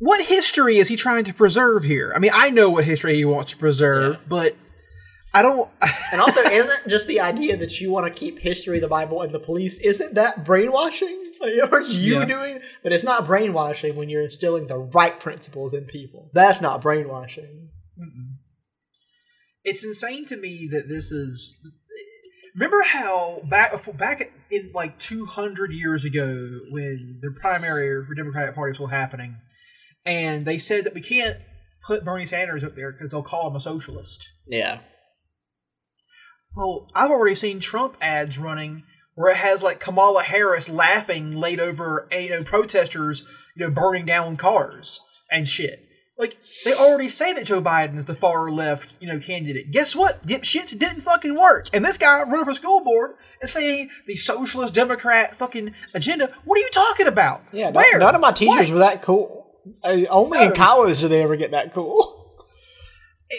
what history is he trying to preserve here? I mean, I know what history he wants to preserve, but I don't. And also, isn't just the idea that you want to keep history, the Bible, and the police, isn't that brainwashing? Like, Aren't you Yeah. doing? But it's not brainwashing when you're instilling the right principles in people. That's not brainwashing. it's insane to me that this is. Remember how back back in like 200 years ago when the primary for Democratic Party was still happening, and they said that we can't put Bernie Sanders up there because they'll call him a socialist. Yeah. Well, I've already seen Trump ads running where it has like Kamala Harris laughing laid over you know protesters you know burning down cars and shit. Like they already say that Joe Biden is the far left you know candidate. Guess what? Dipshits didn't fucking work. And this guy running for school board is saying the socialist Democrat fucking agenda. What are you talking about? Yeah. Where? None of my teachers What? were that cool. Only in college did they ever get that cool.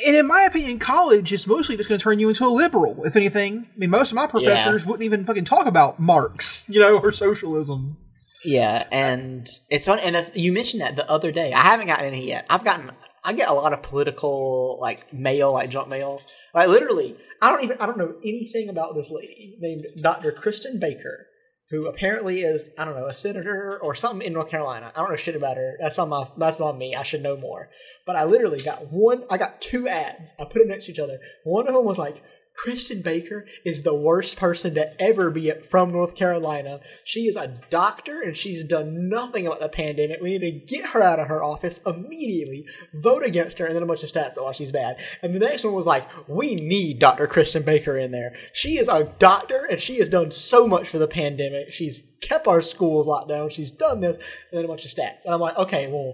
And in my opinion, college is mostly just going to turn you into a liberal. If anything, I mean, most of my professors wouldn't even fucking talk about Marx, you know, or socialism. Yeah, and it's on. And uh, you mentioned that the other day. I haven't gotten any yet. I've gotten. I get a lot of political like mail, like junk mail. Like literally, I don't even. I don't know anything about this lady named Dr. Kristen Baker, who apparently is I don't know a senator or something in North Carolina. I don't know shit about her. That's on my. That's on me. I should know more. But I literally got one. I got two ads. I put them next to each other. One of them was like. Kristen Baker is the worst person to ever be from North Carolina. She is a doctor and she's done nothing about the pandemic. We need to get her out of her office immediately, vote against her, and then a bunch of stats. Oh, she's bad. And the next one was like, we need Dr. Kristen Baker in there. She is a doctor and she has done so much for the pandemic. She's kept our schools locked down. She's done this, and then a bunch of stats. And I'm like, okay, well,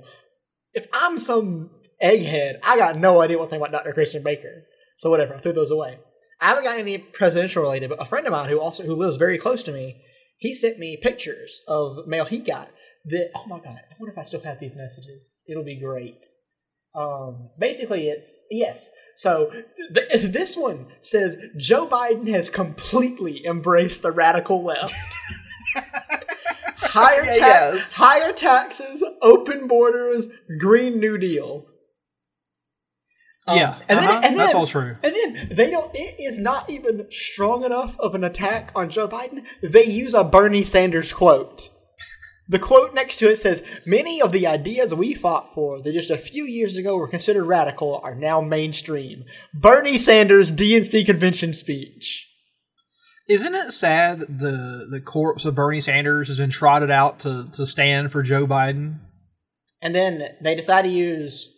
if I'm some egghead, I got no idea what thing about Dr. Kristen Baker. So whatever, I threw those away. I haven't got any presidential related, but a friend of mine who also who lives very close to me, he sent me pictures of mail he got. That oh my god, I wonder if I still have these messages. It'll be great. Um, basically, it's yes. So th- this one says Joe Biden has completely embraced the radical left. higher, ta- Yes. higher taxes, open borders, Green New Deal. Um, yeah, and uh-huh, and that's all true. And then they don't. It is not even strong enough of an attack on Joe Biden. They use a Bernie Sanders quote. The quote next to it says, "Many of the ideas we fought for that just a few years ago were considered radical are now mainstream." Bernie Sanders DNC convention speech. Isn't it sad that the the corpse of Bernie Sanders has been trotted out to to stand for Joe Biden? And then they decide to use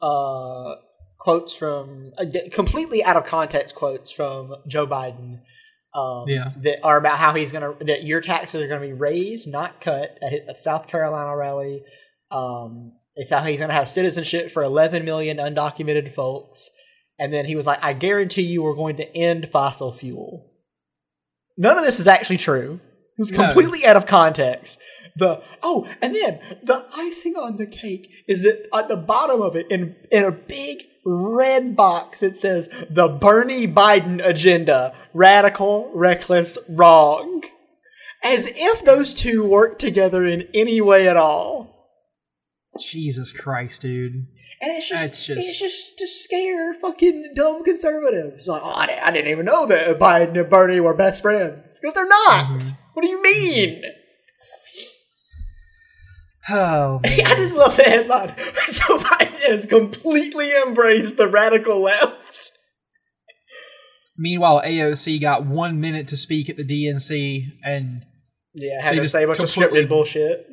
uh, quotes from uh, completely out of context quotes from Joe Biden. Um, Yeah. that are about how he's gonna that your taxes are gonna be raised, not cut at a South Carolina rally. Um, it's how he's gonna have citizenship for 11 million undocumented folks, and then he was like, "I guarantee you, we're going to end fossil fuel." None of this is actually true. It's No. completely out of context. The oh, and then the icing on the cake is that at the bottom of it, in in a big red box, it says the Bernie Biden agenda: radical, reckless, wrong. As if those two work together in any way at all. Jesus Christ, dude! And it's just, It's it's just- just, to scare fucking dumb conservatives. Like, oh, I, I didn't even know that Biden and Bernie were best friends because they're not. Mhm. What do you mean? Oh, man. I just love the headline. Joe Biden has completely embraced the radical left. Meanwhile, AOC got one minute to speak at the DNC, and Yeah, had to say a bunch of scripted bullshit.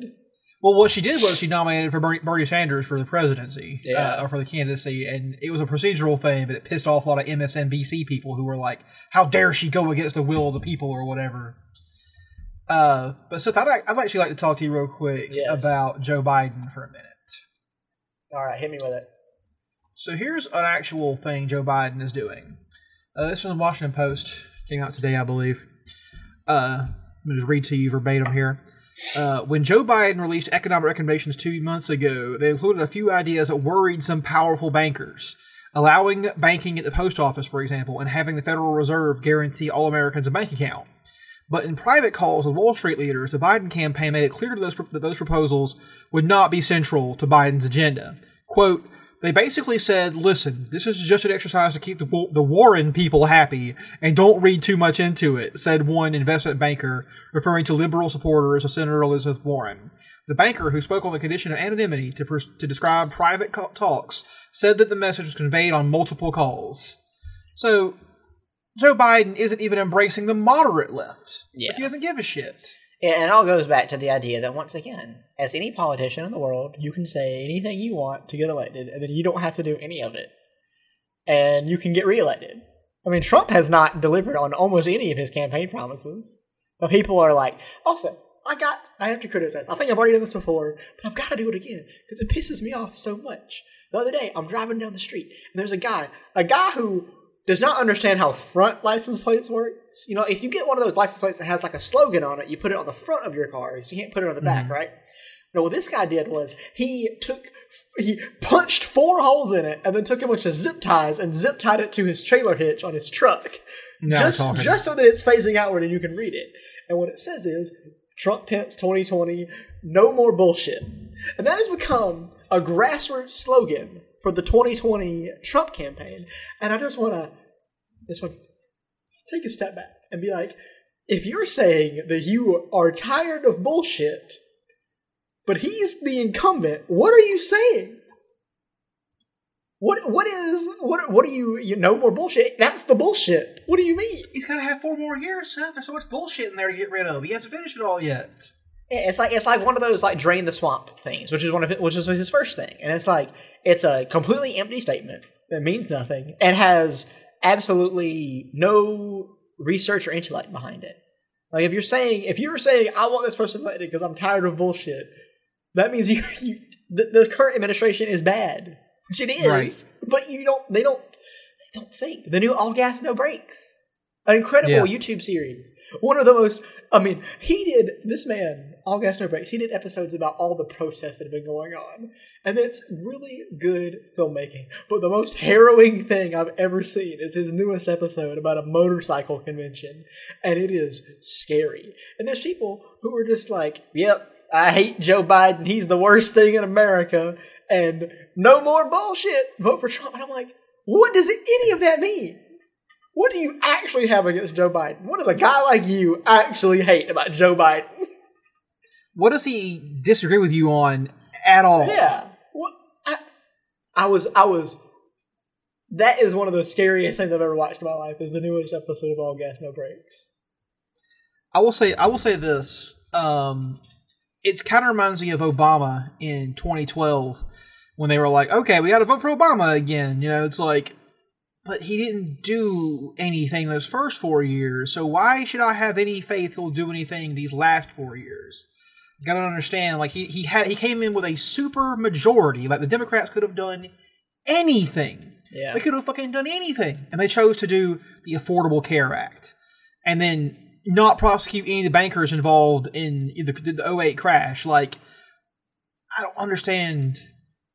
well, what she did was she nominated for Bernie, Bernie Sanders for the presidency, Yeah. uh, or for the candidacy, and it was a procedural thing, but it pissed off a lot of MSNBC people who were like, "How dare she go against the will of the people?" or whatever. Uh, but Seth, I'd, I'd actually like to talk to you real quick Yes. about Joe Biden for a minute. All right, hit me with it. So here's an actual thing Joe Biden is doing. Uh, this is the Washington Post. Came out today, I believe. Uh, I'm just read to you verbatim here. Uh, when Joe Biden released economic recommendations two months ago, they included a few ideas that worried some powerful bankers. Allowing banking at the post office, for example, and having the Federal Reserve guarantee all Americans a bank account. But in private calls with Wall Street leaders, the Biden campaign made it clear to those that those proposals would not be central to Biden's agenda. Quote, they basically said, listen, this is just an exercise to keep the, the Warren people happy and don't read too much into it, said one investment banker, referring to liberal supporters of Senator Elizabeth Warren. The banker, who spoke on the condition of anonymity to, pers- to describe private co- talks, said that the message was conveyed on multiple calls. So, Joe Biden isn't even embracing the moderate left. Yeah. Like, he doesn't give a shit. And it all goes back to the idea that once again, as any politician in the world, you can say anything you want to get elected, and then you don't have to do any of it, and you can get reelected. I mean, Trump has not delivered on almost any of his campaign promises, but people are like, also, I got, I have to criticize. I think I've already done this before, but I've got to do it again because it pisses me off so much. The other day, I'm driving down the street, and there's a guy, a guy who does not understand how front license plates work. You know, if you get one of those license plates that has like a slogan on it, you put it on the front of your car, so you can't put it on the back, mm-hmm. right? No, what this guy did was he took, he punched four holes in it, and then took a bunch of zip ties and zip tied it to his trailer hitch on his truck, Now just just so that it's facing outward and you can read it. And what it says is Trump Pence 2020, no more bullshit. And that has become a grassroots slogan for the 2020 Trump campaign. And I just want to just want take a step back and be like, if you're saying that you are tired of bullshit, but he's the incumbent, what are you saying? What what is what what do you you know more bullshit? That's the bullshit. What do you mean? He's got to have four more years, Seth. There's so much bullshit in there to get rid of. He hasn't finished it all yet. It's like it's like one of those like drain the swamp things, which is one of it, which is his first thing, and it's like it's a completely empty statement that means nothing and has absolutely no research or intellect behind it. Like if you're saying if you were saying I want this person elected because I'm tired of bullshit, that means you, you the, the current administration is bad, which it is. Right. But you don't they don't they don't think. The new All Gas No Brakes, an incredible Yeah. YouTube series. One of the most. I mean, he did this man All Gas No Brakes. He did episodes about all the protests that have been going on, and it's really good filmmaking. But the most harrowing thing I've ever seen is his newest episode about a motorcycle convention, and it is scary. And there's people who are just like, "Yep, I hate Joe Biden. He's the worst thing in America." And no more bullshit. Vote for Trump. And I'm like, what does any of that mean? What do you actually have against Joe Biden? What does a guy like you actually hate about Joe Biden? What does he disagree with you on at all? Yeah. What? I, I was. I was. That is one of the scariest things I've ever watched in my life. Is the newest episode of All Gas No Brakes. I will say I will say this. Um it's kind of reminds me of Obama in 2012 when they were like, "Okay, we got to vote for Obama again." You know, it's like but he didn't do anything those first 4 years. So why should I have any faith he'll do anything these last 4 years? You got to understand like he he had he came in with a super majority. Like the Democrats could have done anything. Yeah. They could have fucking done anything. And they chose to do the Affordable Care Act. And then not prosecute any of the bankers involved in the, the 08 crash. Like, I don't understand.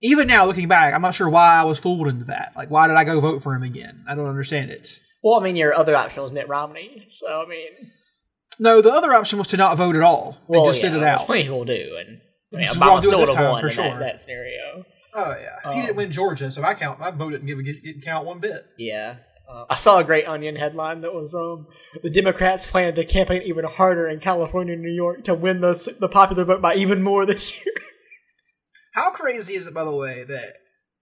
Even now, looking back, I'm not sure why I was fooled into that. Like, why did I go vote for him again? I don't understand it. Well, I mean, your other option was Mitt Romney. So I mean, No, the other option was to not vote at all well, and just yeah, sit it out. Plenty people do, and I mean, Obama still would have won for in that, sure. that scenario. Oh yeah, he Um, didn't win Georgia, so I count. My vote didn't give a, didn't count one bit. Yeah. Uh, I saw a great Onion headline that was um, the Democrats plan to campaign even harder in California and New York to win the the popular vote by even more this year. How crazy is it, by the way, that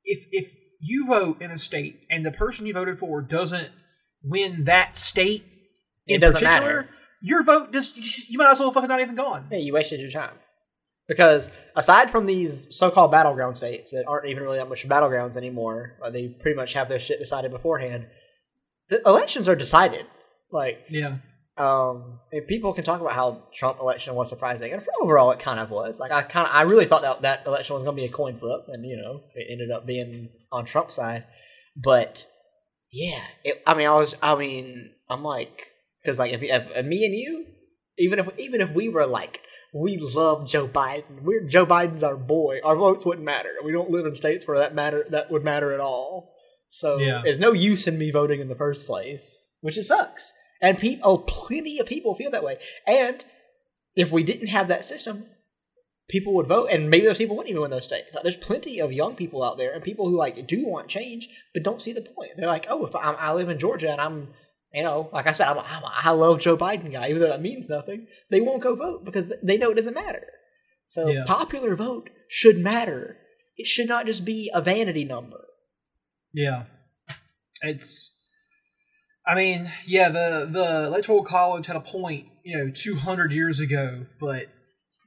if if you vote in a state and the person you voted for doesn't win that state in It doesn't particular, matter. Your vote just you might as well fucking not even gone. yeah, you wasted your time. Because aside from these so-called battleground states that aren't even really that much battlegrounds anymore, like they pretty much have their shit decided beforehand. The elections are decided. Like Yeah, um, if people can talk about how Trump election was surprising, and for overall it kind of was. Like I kind of, I really thought that that election was going to be a coin flip, and you know, it ended up being on Trump's side. But yeah, it, I mean, I was, I mean, I'm like, because like if, if, if me and you, even if even if we were like, we love Joe Biden, we're Joe Biden's our boy, our votes wouldn't matter. We don't live in states where that matter that would matter at all. So Yeah. there's no use in me voting in the first place, which it sucks. And people, oh, plenty of people feel that way. And if we didn't have that system, people would vote, and maybe those people wouldn't even win those states. Like, there's plenty of young people out there and people who like do want change, but don't see the point. They're like, oh, if I'm, I live in Georgia and I'm, you know, like I said, I'm, I'm, I love Joe Biden guy, even though that means nothing. They won't go vote because they know it doesn't matter. So Yeah. popular vote should matter. It should not just be a vanity number. yeah. It's. I mean, yeah, the the electoral college had a point, you know, 200 years ago, but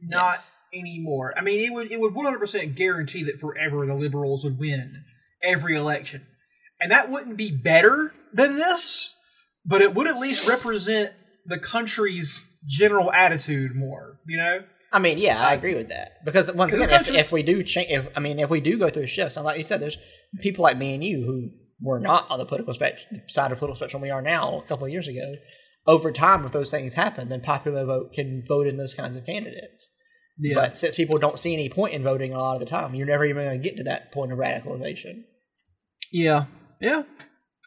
not Yes. anymore. I mean, it would it would 100% guarantee that forever the liberals would win every election. And that wouldn't be better than this, but it would at least represent the country's general attitude more, you know? I mean, yeah, I agree with that because once again, if, if we do change, if I mean, if we do go through shifts, and like you said, there's people like me and you who were not on the political spec- side of political spectrum we are now a couple of years ago. Over time, if those things happen, then popular vote can vote in those kinds of candidates. Yeah. But since people don't see any point in voting a lot of the time, you're never even going to get to that point of radicalization. Yeah, yeah.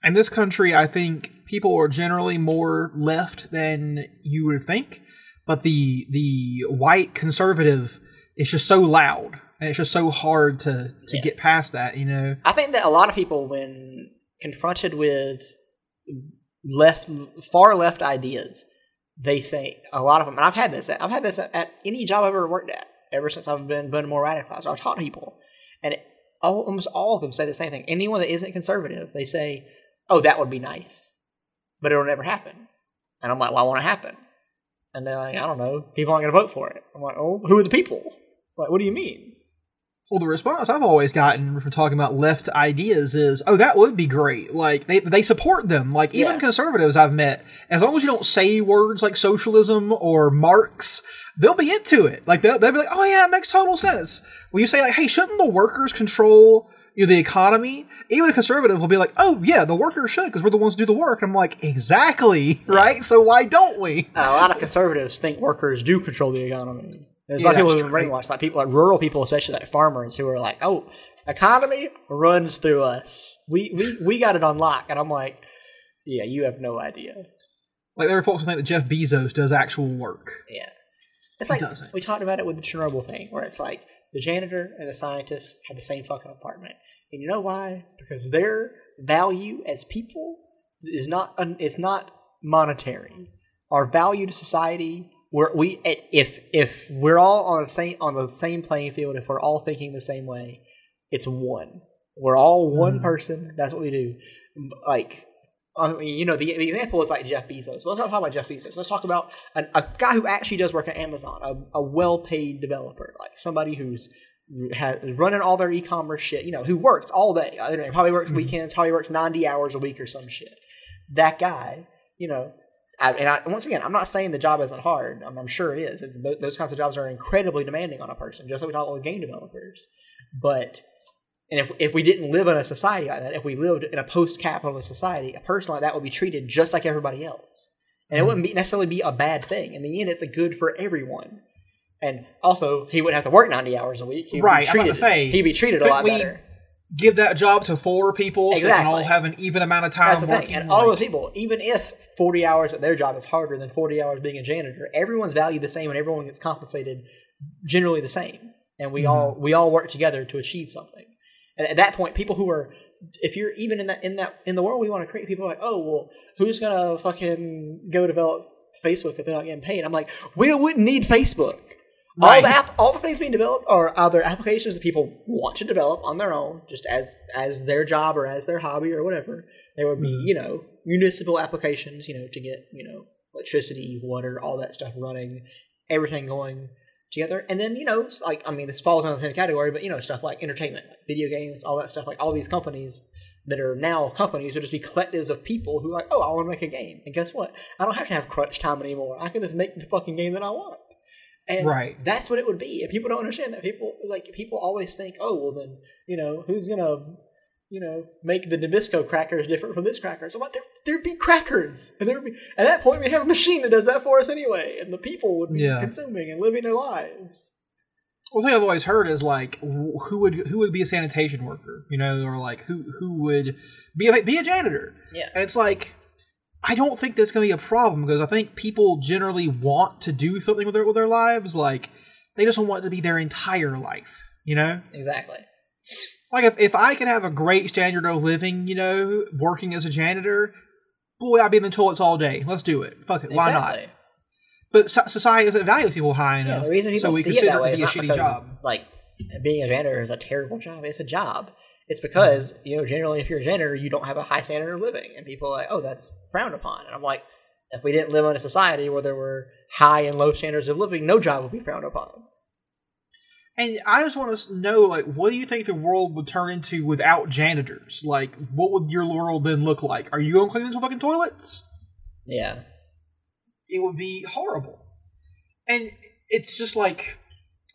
In this country, I think people are generally more left than you would think, but the the white conservative is just so loud, and it's just so hard to to Yeah. get past that. You know? I think that a lot of people, when confronted with left, far left ideas, they say a lot of them. And I've had this. I've had this at, any job I've ever worked at. Ever since I've been been more radicalized, I've taught people, and it, almost all of them say the same thing. Anyone that isn't conservative, they say, "Oh, that would be nice," but it'll never happen. And I'm like, "Why won't it happen?" And they're like, "I don't know. People aren't going to vote for it." I'm like, "Oh, who are the people? Like, what do you mean?" Well, the response I've always gotten from talking about left ideas is, "Oh, that would be great." Like they they support them. Like even Yeah. conservatives I've met, as long as you don't say words like socialism or Marx, they'll be into it. Like they'll, they'll be like, "Oh yeah, it makes total sense." When you say like, "Hey, shouldn't the workers control?" You know, the economy, even a conservative will be like, "Oh yeah, the workers should because we're the ones who do the work." And I'm like, "Exactly, right? So why don't we?" a lot of conservatives think workers do control the economy. There's a lot of people who are brainwashed, like people like rural people, especially like farmers, who are like, "Oh, economy runs through us. We we we got it on lock." And I'm like, "Yeah, you have no idea." Like there are folks who think that Jeff Bezos does actual work. Yeah, it's like we talked about it with the Chernobyl thing, where it's like the janitor and the scientist had the same fucking apartment, and you know why? Because their value as people is not un- it's not monetary. Our value to society, we're, we if if we're all on the same on the same playing field, if we're all thinking the same way, it's one. We're all one Mhm. person. That's what we do. Like I mean, you know, the, the example is like Jeff Bezos. Let's not talk about Jeff Bezos. Let's talk about an, a guy who actually does work at Amazon, a, a well-paid developer, like somebody who's has, running all their e-commerce shit. You know, who works all day. I don't know, probably works mm-hmm. weekends. Probably works ninety hours a week or some shit. That guy, you know, I, and I, once again, I'm not saying the job isn't hard. I'm, I'm sure it is. Th- those kinds of jobs are incredibly demanding on a person, just like we talk about game developers. But and if, if we didn't live in a society like that, if we lived in a post-capitalist society, a person like that would be treated just like everybody else, and it mm-hmm. wouldn't be necessarily be a bad thing. In the end, it's a good for everyone. And also, he wouldn't have to work ninety hours a week. He'd Right, Be I'm about treated, to say, he'd be treated a lot we better. Give that job to four people so they can all have an even amount of time That's the working. thing. And all like- those people, even if 40 hours at their job is harder than 40 hours being a janitor, everyone's valued the same and everyone gets compensated generally the same. And we Mhm. all we all work together to achieve something. And at that point, people who are if you're even in that in that in the world we want to create, people are like, oh well, who's gonna fucking go develop Facebook if they're not getting paid? I'm like, we wouldn't need Facebook. All the app, all the things being developed are either applications that people want to develop on their own, just as as their job or as their hobby or whatever. There would be, Mhm. you know, municipal applications, you know, to get, you know, electricity, water, all that stuff running, everything going together. And then, you know, like I mean, this falls under the same category, but you know, stuff like entertainment, like video games, all that stuff. Like all these companies that are now companies would just be collectives of people who are like, oh, I want to make a game, and guess what? I don't have to have crunch time anymore. I can just make the fucking game that I want. And Right. that's what it would be. And people don't understand that. People like people always think, oh well then, you know, who's gonna you know, make the Nabisco crackers different from this crackers? So what there there'd be crackers. And there would be at that point we have a machine that does that for us anyway. And the people would be Yeah. consuming and living their lives. One thing I've always heard is like, who would who would be a sanitation worker, you know, or like who who would be a, be a janitor? Yeah. And it's like, I don't think that's going to be a problem because I think people generally want to do something with their with their lives. Like, they just don't want it to be their entire life, you know. Exactly. Like if, if I could have a great standard of living, you know, working as a janitor, boy, I'd be in the toilets all day. Let's do it. Fuck it. Why not? But so- society doesn't value people high Yeah, enough, the reason people so we see it that way it is to be a shitty because job. like being a janitor is a terrible job. It's a job. It's because you know generally if you're a janitor you don't have a high standard of living, and people are like, oh, that's frowned upon. And I'm like, if we didn't live in a society where there were high and low standards of living, no job would be frowned upon. And I just want to know, like, what do you think the world would turn into without janitors? Like, what would your world then look like? Are you going to clean the fucking toilets? Yeah. It would be horrible. And it's just like,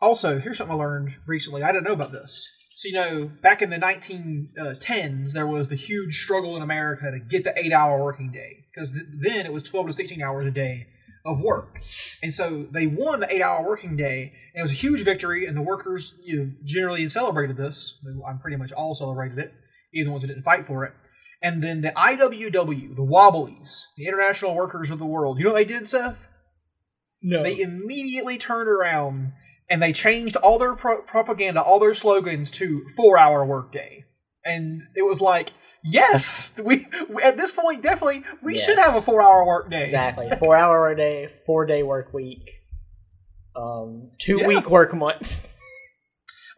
also, here's something I learned recently. I didn't know about this. So, you know, back in the 1910s, uh, there was the huge struggle in America to get the eight hour working day. Because th- then it was 12 to 16 hours a day of work. And so they won the eight hour working day, and it was a huge victory, and the workers you know, generally celebrated this. I'm pretty much all celebrated it, even the ones who didn't fight for it. And then the IWW, the Wobblies, the International Workers of the World, you know what they did, Seth? No. They immediately turned around and they changed all their pro- propaganda, all their slogans to four hour workday. And it was like, yes, we at this point definitely we Yes. should have a four hour workday. exactly. Four hour a day, four day work week, um, two Yeah. week work month.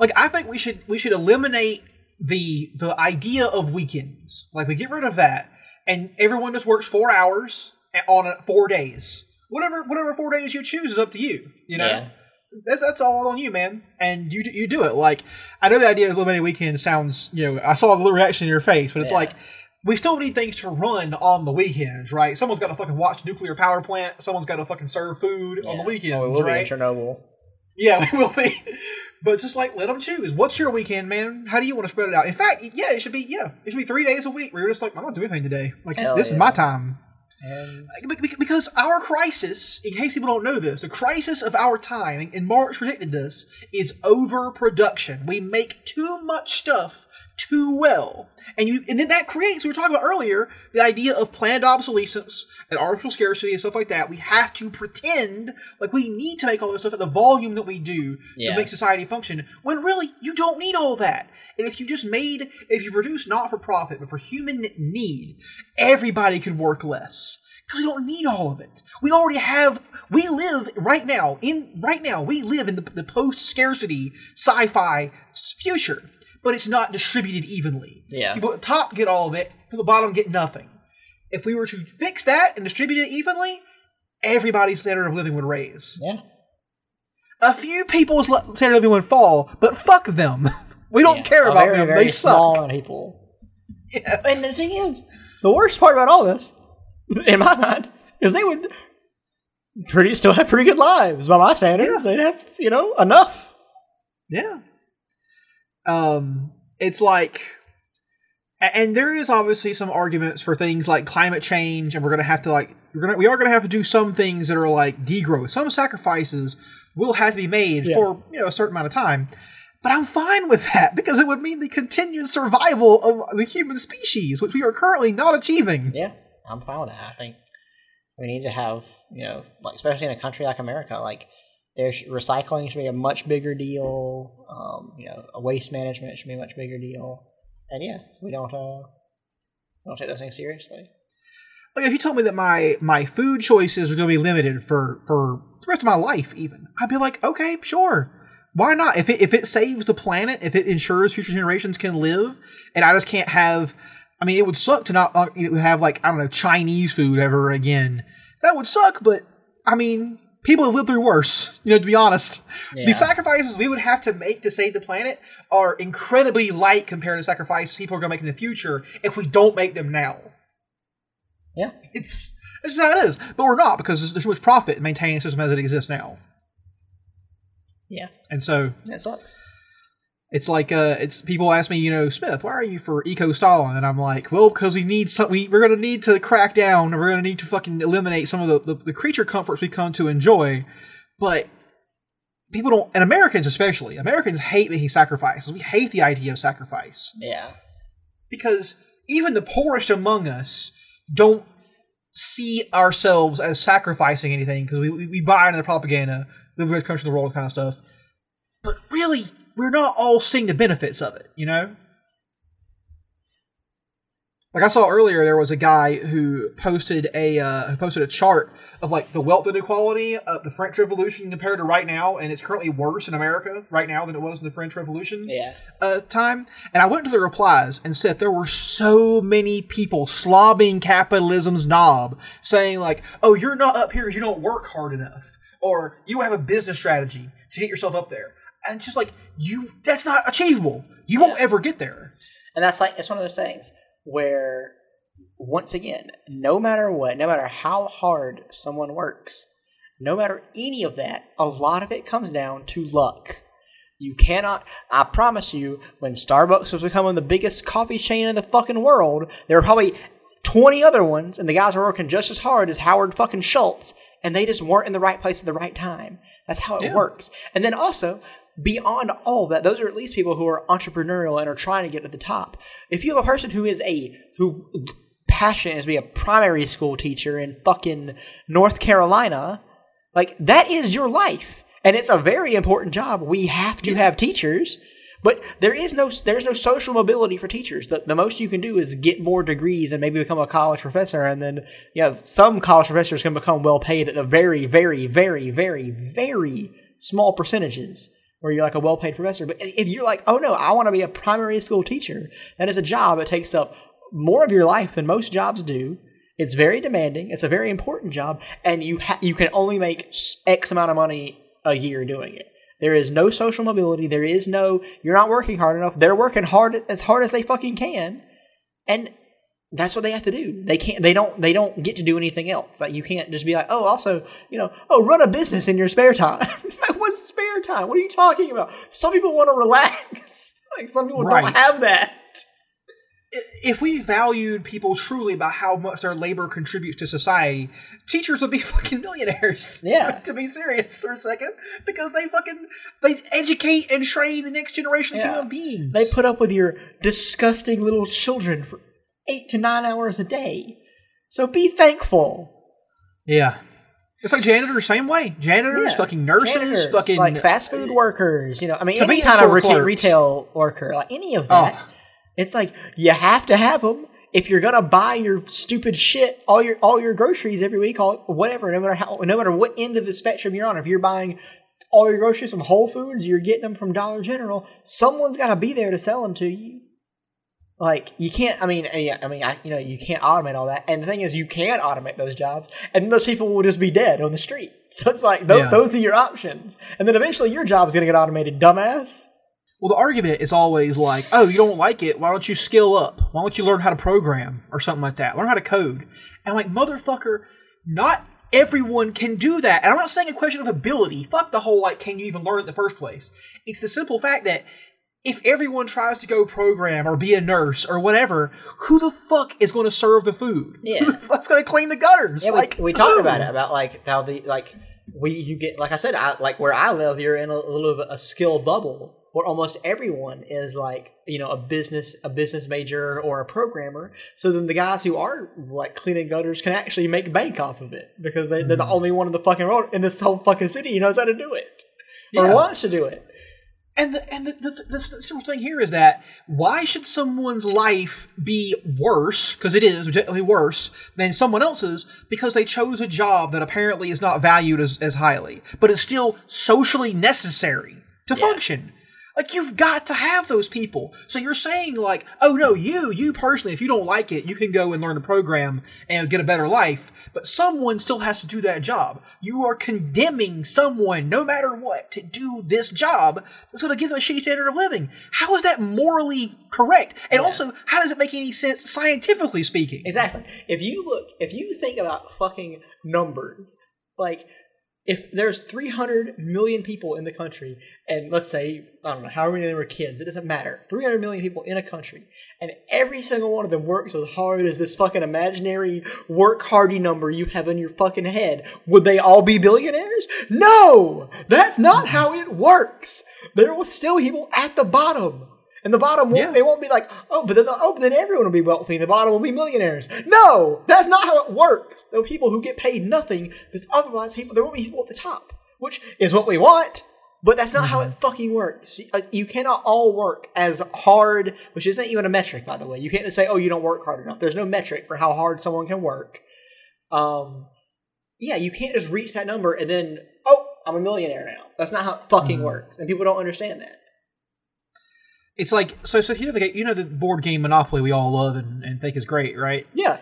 Like I think we should we should eliminate the the idea of weekends. Like we get rid of that, and everyone just works four hours on a, four days. Whatever whatever four days you choose is up to you. You know. Yeah. That's that's all on you, man, and you you do it. Like I know the idea of eliminating weekend sounds, you know, I saw the reaction in your face, but it's Yeah. like we still need things to run on the weekends, right? Someone's got to fucking watch nuclear power plant. Someone's got to fucking serve food on the Yeah. weekends, oh, Or we'll be in right? Chernobyl. Yeah, we will be. But just like let them choose. What's your weekend, man? How do you want to spread it out? In fact, yeah, it should be yeah, it should be three days a week. Where you're just like, I'm not doing anything today. Like this, Hell this is my time. And Be- be- Because our crisis, in case people don't know this, the crisis of our time, and Marx predicted this, is overproduction. We make too much stuff too well. And you and then that creates, we were talking about earlier, the idea of planned obsolescence and artificial scarcity and stuff like that. We have to pretend like we need to make all this stuff at the volume that we do Yeah. to make society function, when really you don't need all that. And if you just made, if you produce not for profit, but for human need, everybody could work less. Because we don't need all of it. We already have, we live right now, in, right now, we live in the, the post-scarcity sci-fi future. But it's not distributed evenly. Yeah. People at the top get all of it, people at the bottom get nothing. If we were to fix that and distribute it evenly, everybody's standard of living would raise. yeah, A few people's standard of living would fall, but fuck them. We don't Yeah. care about very, them. Very they suck. people. Yes. And the thing is, the worst part about all this, in my mind, is they would pretty still have pretty good lives by my standards. Yeah. They'd have you know enough. Yeah. Um, it's like, and there is obviously some arguments for things like climate change, and we're gonna have to like we're gonna we are gonna have to do some things that are like degrowth. Some sacrifices will have to be made Yeah. for you know a certain amount of time. But I'm fine with that because it would mean the continued survival of the human species, which we are currently not achieving. Yeah, I'm fine with that. I think we need to have you know like especially in a country like America, like there's recycling should be a much bigger deal. Um, you know, a waste management should be a much bigger deal. And yeah, we don't uh we don't take those things seriously. Like if you told me that my my food choices are going to be limited for for the rest of my life, even I'd be like, okay, sure, why not? If it if it saves the planet, if it ensures future generations can live, and I just can't have, I mean, it would suck to not uh, you know, have like I don't know Chinese food ever again. That would suck, but I mean, people have lived through worse. You know, to be honest, Yeah. the sacrifices we would have to make to save the planet are incredibly light compared to sacrifices people are going to make in the future if we don't make them now. Yeah, It's it's just how it is. But we're not because there's, there's too much profit in maintaining the system as it exists now. yeah, And so that sucks. It's like uh, it's people ask me, you know, Smith, why are you for eco Stalin? And I'm like, well, because we need some. We we're gonna need to crack down. and We're gonna need to fucking eliminate some of the, the the creature comforts we come to enjoy. But people don't, and Americans especially, Americans hate making sacrifices. We hate the idea of sacrifice. Yeah, because even the poorest among us don't see ourselves as sacrificing anything because we, we, buy into the propaganda, live in the country in the world kind of stuff. But really, we're not all seeing the benefits of it, you know? Like I saw earlier, there was a guy who posted a uh, who posted a chart of like the wealth inequality of the French Revolution compared to right now, and it's currently worse in America right now than it was in the French Revolution yeah, uh, time, and I went to the replies and said there were so many people slobbing capitalism's knob, saying like, "Oh, you're not up here because you don't work hard enough, or you don't have a business strategy to get yourself up there." And it's just like you, that's not achievable. You won't ever get there. and that's like it's one of those things where once again, no matter what, no matter how hard someone works, no matter any of that, a lot of it comes down to luck. You cannot. I promise you, when Starbucks was becoming the biggest coffee chain in the fucking world, there were probably 20 other ones, and the guys were working just as hard as Howard fucking Schultz, and they just weren't in the right place at the right time. That's how it Yeah. works. And then also, beyond all that, those are at least people who are entrepreneurial and are trying to get to the top. If you have a person who is a who passion is to be a primary school teacher in fucking North Carolina, like that is your life, and it's a very important job. We have to have teachers, but there is no there's no social mobility for teachers. The, the most you can do is get more degrees and maybe become a college professor, and then yeah, some college professors can become well paid at the very, very, very, very, very small percentages where you're like a well paid professor. But if you're like, oh no, I want to be a primary school teacher, that is a job that takes up more of your life than most jobs do. It's very demanding. It's a very important job, and you ha- you can only make X amount of money a year doing it. There is no social mobility. There is no you're not working hard enough. They're working hard as hard as they fucking can, and that's what they have to do. They can't. They don't. They don't get to do anything else. Like you can't just be like, oh, also, you know, oh, run a business in your spare time. like, what's spare time? What are you talking about? Some people want to relax. like some people Right. don't have that. if we valued people truly by how much their labor contributes to society, teachers would be fucking millionaires. Yeah. to be serious for a second, because they fucking they educate and train the next generation of Yeah. human beings. They put up with your disgusting little children for eight to nine hours a day. So be thankful. yeah. It's like janitors, same way. Janitors, Yeah. fucking nurses, Janitors, fucking like fast food workers. You know, I mean, any Convenience kind of store reta- clerks. retail worker, like any of that. Oh. It's like you have to have them if you're gonna buy your stupid shit, all your all your groceries every week, all whatever, no matter how, no matter what end of the spectrum you're on. If you're buying all your groceries from Whole Foods, you're getting them from Dollar General. Someone's got to be there to sell them to you. Like you can't. I mean, yeah, I mean, I, you know, you can't automate all that. And the thing is, you can automate those jobs, and those people will just be dead on the street. So it's like those, Yeah. those are your options. And then eventually, your job's gonna get automated, dumbass. Well, the argument is always like, oh, you don't like it. Why don't you skill up? Why don't you learn how to program or something like that? Learn how to code. And like, motherfucker, not everyone can do that. And I'm not saying a question of ability. Fuck the whole, like, can you even learn it in the first place? It's the simple fact that if everyone tries to go program or be a nurse or whatever, who the fuck is going to serve the food? Yeah. Who the fuck's going to clean the gutters? Yeah, like, we, we talked about it about like how the like we you get like I said I, like where I live you're in a, a little of a skill bubble where almost everyone is like you know a business a business major or a programmer so then the guys who are like cleaning gutters can actually make bank off of it because they, they're the hmm. only one in the fucking world in this whole fucking city who knows how to do it or wants to do it And the, and the, the, the, simple thing here is that why should someone's life be worse, because it is objectively worse, than someone else's because they chose a job that apparently is not valued as, as highly, but is still socially necessary to function? Like, you've got to have those people. So you're saying, like, oh no, you, you personally, if you don't like it, you can go and learn a program and get a better life, but someone still has to do that job. You are condemning someone, no matter what, to do this job that's going to give them a shitty standard of living. How is that morally correct? And also, how does it make any sense scientifically speaking? Exactly. If you look, if you think about fucking numbers, like if there's 300 million people in the country, and let's say, I don't know, how many of them are kids, it doesn't matter. 300 million people in a country, and every single one of them works as hard as this fucking imaginary work hardy number you have in your fucking head. Would they all be billionaires? No! That's not how it works! There will still be people at the bottom. And the bottom won't, Yeah. they won't be like, oh, but then oh, but then everyone will be wealthy. The bottom will be millionaires. No, that's not how it works. There are people who get paid nothing because otherwise, people there won't be people at the top, which is what we want. But that's not how it fucking works. You- uh, You cannot all work as hard, which isn't even a metric, by the way. You can't just say, oh, you don't work hard enough. There's no metric for how hard someone can work. Um, yeah, you can't just reach that number and then, oh, I'm a millionaire now. That's not how it fucking works, and people don't understand that. It's like so. So you know the you know the board game Monopoly we all love and, and think is great, right? Yeah,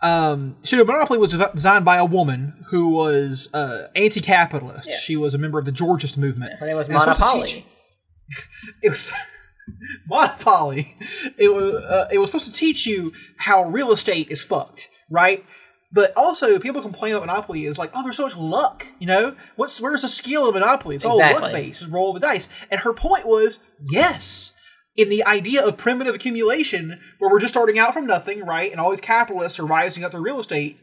Um, so Monopoly was designed by a woman who was uh, anti-capitalist. Yeah. She was a member of the Georgist movement. her name was And it's supposed to Monopoly. It was Monopoly. It was uh, it was supposed to teach you how real estate is fucked, right? But also, people complain about Monopoly is like, oh, there's so much luck. You know, what's where's the skill of Monopoly? It's all luck based. Just roll the dice. And her point was, yes, in the idea of primitive accumulation, where we're just starting out from nothing, right? And all these capitalists are rising up their real estate.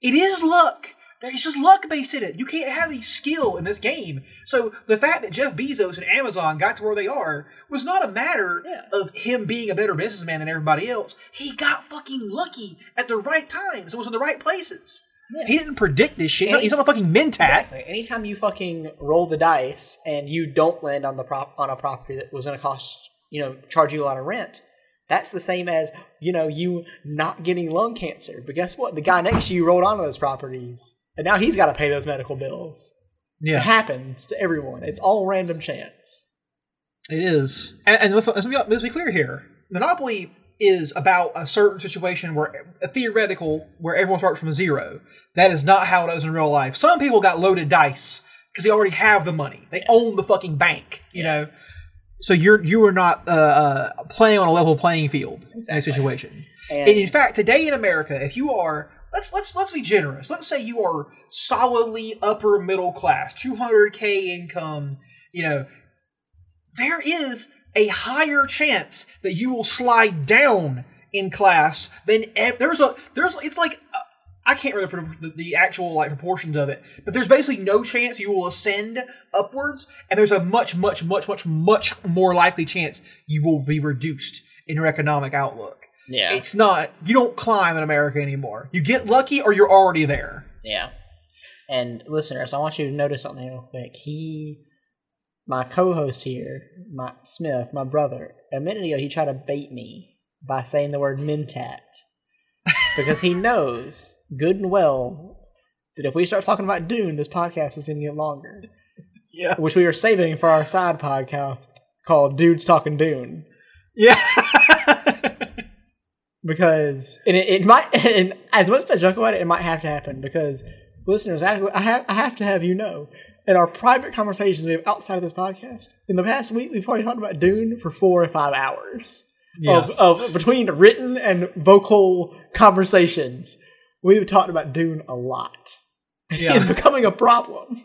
It is luck. There's just luck based in it. You can't have any skill in this game. So the fact that Jeff Bezos and Amazon got to where they are was not a matter Yeah. of him being a better businessman than everybody else. He got fucking lucky at the right times. It was in the right places. He didn't predict this shit. He's not, he's not a fucking mentat. Exactly. Anytime you fucking roll the dice and you don't land on the prop on a property that was going to cost you know charge you a lot of rent, that's the same as you know you not getting lung cancer. But guess what? The guy next to you rolled onto those properties, and now he's got to pay those medical bills. Yeah. It Yeah, happens to everyone. It's all random chance. it is. And, and let's, let's, be, let's be clear here. Monopoly is about a certain situation where a theoretical where everyone starts from zero. That is not how it is in real life. Some people got loaded dice because they already have the money. They own the fucking bank. You know. So you're you are not uh, uh, playing on a level playing field in a situation. And, And in fact, today in America, if you are let's let's let's be generous. Let's say you are solidly upper middle class, 200k income, you know, there is a higher chance that you will slide down in class than ev- there's a there's it's like uh, I can't remember the, the actual like proportions of it, but there's basically no chance you will ascend upwards, and there's a much much much much much more likely chance you will be reduced in your economic outlook. Yeah, It's not you don't climb in America anymore. You get lucky or you're already there. yeah. And listeners, I want you to notice something real quick. He, my co-host here, my Smith, my brother, a minute ago he tried to bait me by saying the word mentat because he knows good and well that if we start talking about Dune, this podcast is going to get longer. Yeah. which we are saving for our side podcast called Dudes Talking Dune. Yeah. Because and it, it might, and as much as I joke about it, it might have to happen. Because listeners, I, I have I have to have you know, in our private conversations we have outside of this podcast, in the past week we've probably talked about Dune for four or five hours Yeah. of, of between written and vocal conversations. We've talked about Dune a lot. It's becoming a problem.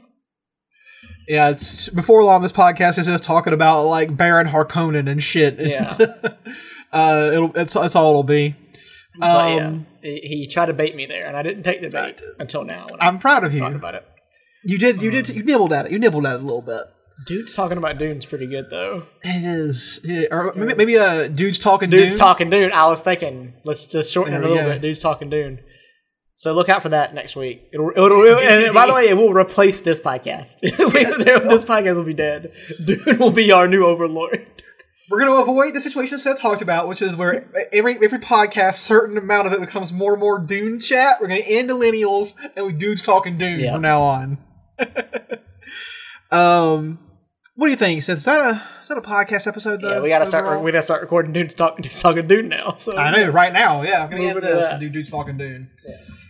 yeah, it's before long this podcast is just talking about like Baron Harkonnen and shit. Yeah. uh it'll it's that's all it'll be. But yeah, Um, he, he tried to bait me there, and I didn't take the bait until now. I'm proud of you. about it. You did you did you nibbled at it. You nibbled at it a little bit. Dude's talking about Dune's pretty good though. It is. Yeah, or maybe, maybe a dude's talking Dude's Dune. talking Dune. I was thinking, let's just shorten There it a little go. bit. Dude's talking Dune. So look out for that next week. It'll, it'll, it'll- and by the way, it will replace this podcast. this podcast will be dead. Dune will be our new overlord. We're going to avoid the situation Seth talked about, which is where every every podcast, certain amount of it becomes more and more Dune chat. We're going to end millennials and we dudes talking Dune Yeah. from now on. um, what do you think, Seth? Is that a is that a podcast episode though? Yeah, we gotta start. overall? We gotta start recording Dude's talking. Dude's talking Dune now. So I know right now. Yeah, I'm gonna Move end this and do dudes talking Dune.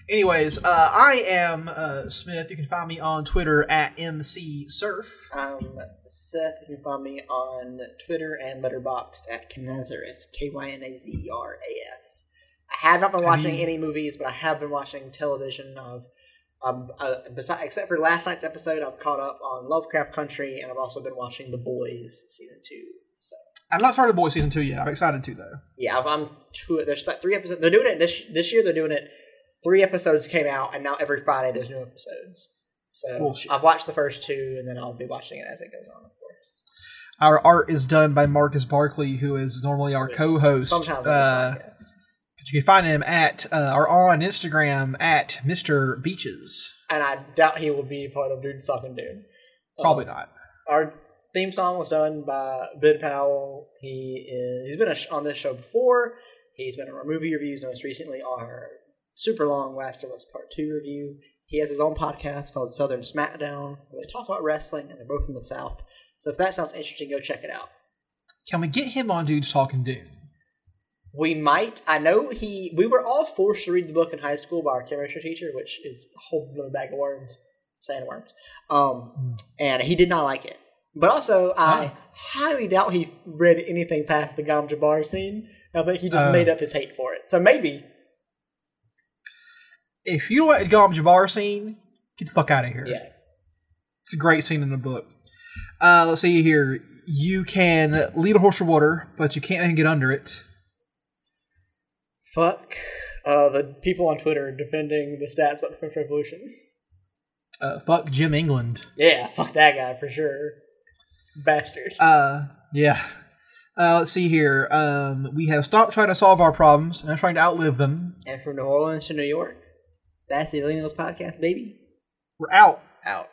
Anyways, uh, I am uh, Smith. You can find me on Twitter at MC Surf. Um, Seth, you can find me on Twitter and Letterboxd at Knazarus, K Y N A Z E R A S. I have not been watching you- any movies, but I have been watching television. Of, um, uh, besides, except for last night's episode, I've caught up on Lovecraft Country, and I've also been watching The Boys season two. So I've not started Boys season two yet. I'm excited to though. yeah, I'm two. There's like three episodes. They're doing it this this year. They're doing it. Three episodes came out, and now every Friday there's new episodes. So Bullshit. I've watched the first two, and then I'll be watching it as it goes on, of course. Our art is done by Marcus Barkley, who is normally our co-host. Sometimes Uh, but you can find him at uh, or on Instagram at Mr. Beaches. and I doubt he will be part of Dude's Talking Dude. Probably Um, not. Our theme song was done by Bid Powell. He is he's been a sh- on this show before. He's been on our movie reviews, most recently our super long Last of Us Part Two review. He has his own podcast called Southern Smackdown, where they talk about wrestling, and they're both from the South. So if that sounds interesting, go check it out. Can we get him on Dudes Talking Dune? We might. I know he. We were all forced to read the book in high school by our chemistry teacher, which is a whole other bag of worms, sandworms. Um, and he did not like it. But also, I highly doubt he read anything past the Gom Jabbar scene. I think he just Uh. made up his hate for it. So maybe. If you don't like the Gom Jabbar scene, get the fuck out of here. Yeah. It's a great scene in the book. Uh, let's see here. You can lead a horse to water, but you can't even get under it. Fuck uh, the people on Twitter defending the stats about the French Revolution. Uh, fuck Jim England. Yeah, fuck that guy for sure. Bastard. Uh, yeah. Uh, let's see here. Um, we have stopped trying to solve our problems and are trying to outlive them. and from New Orleans to New York, that's the Millennials Podcast, baby. We're out. Out.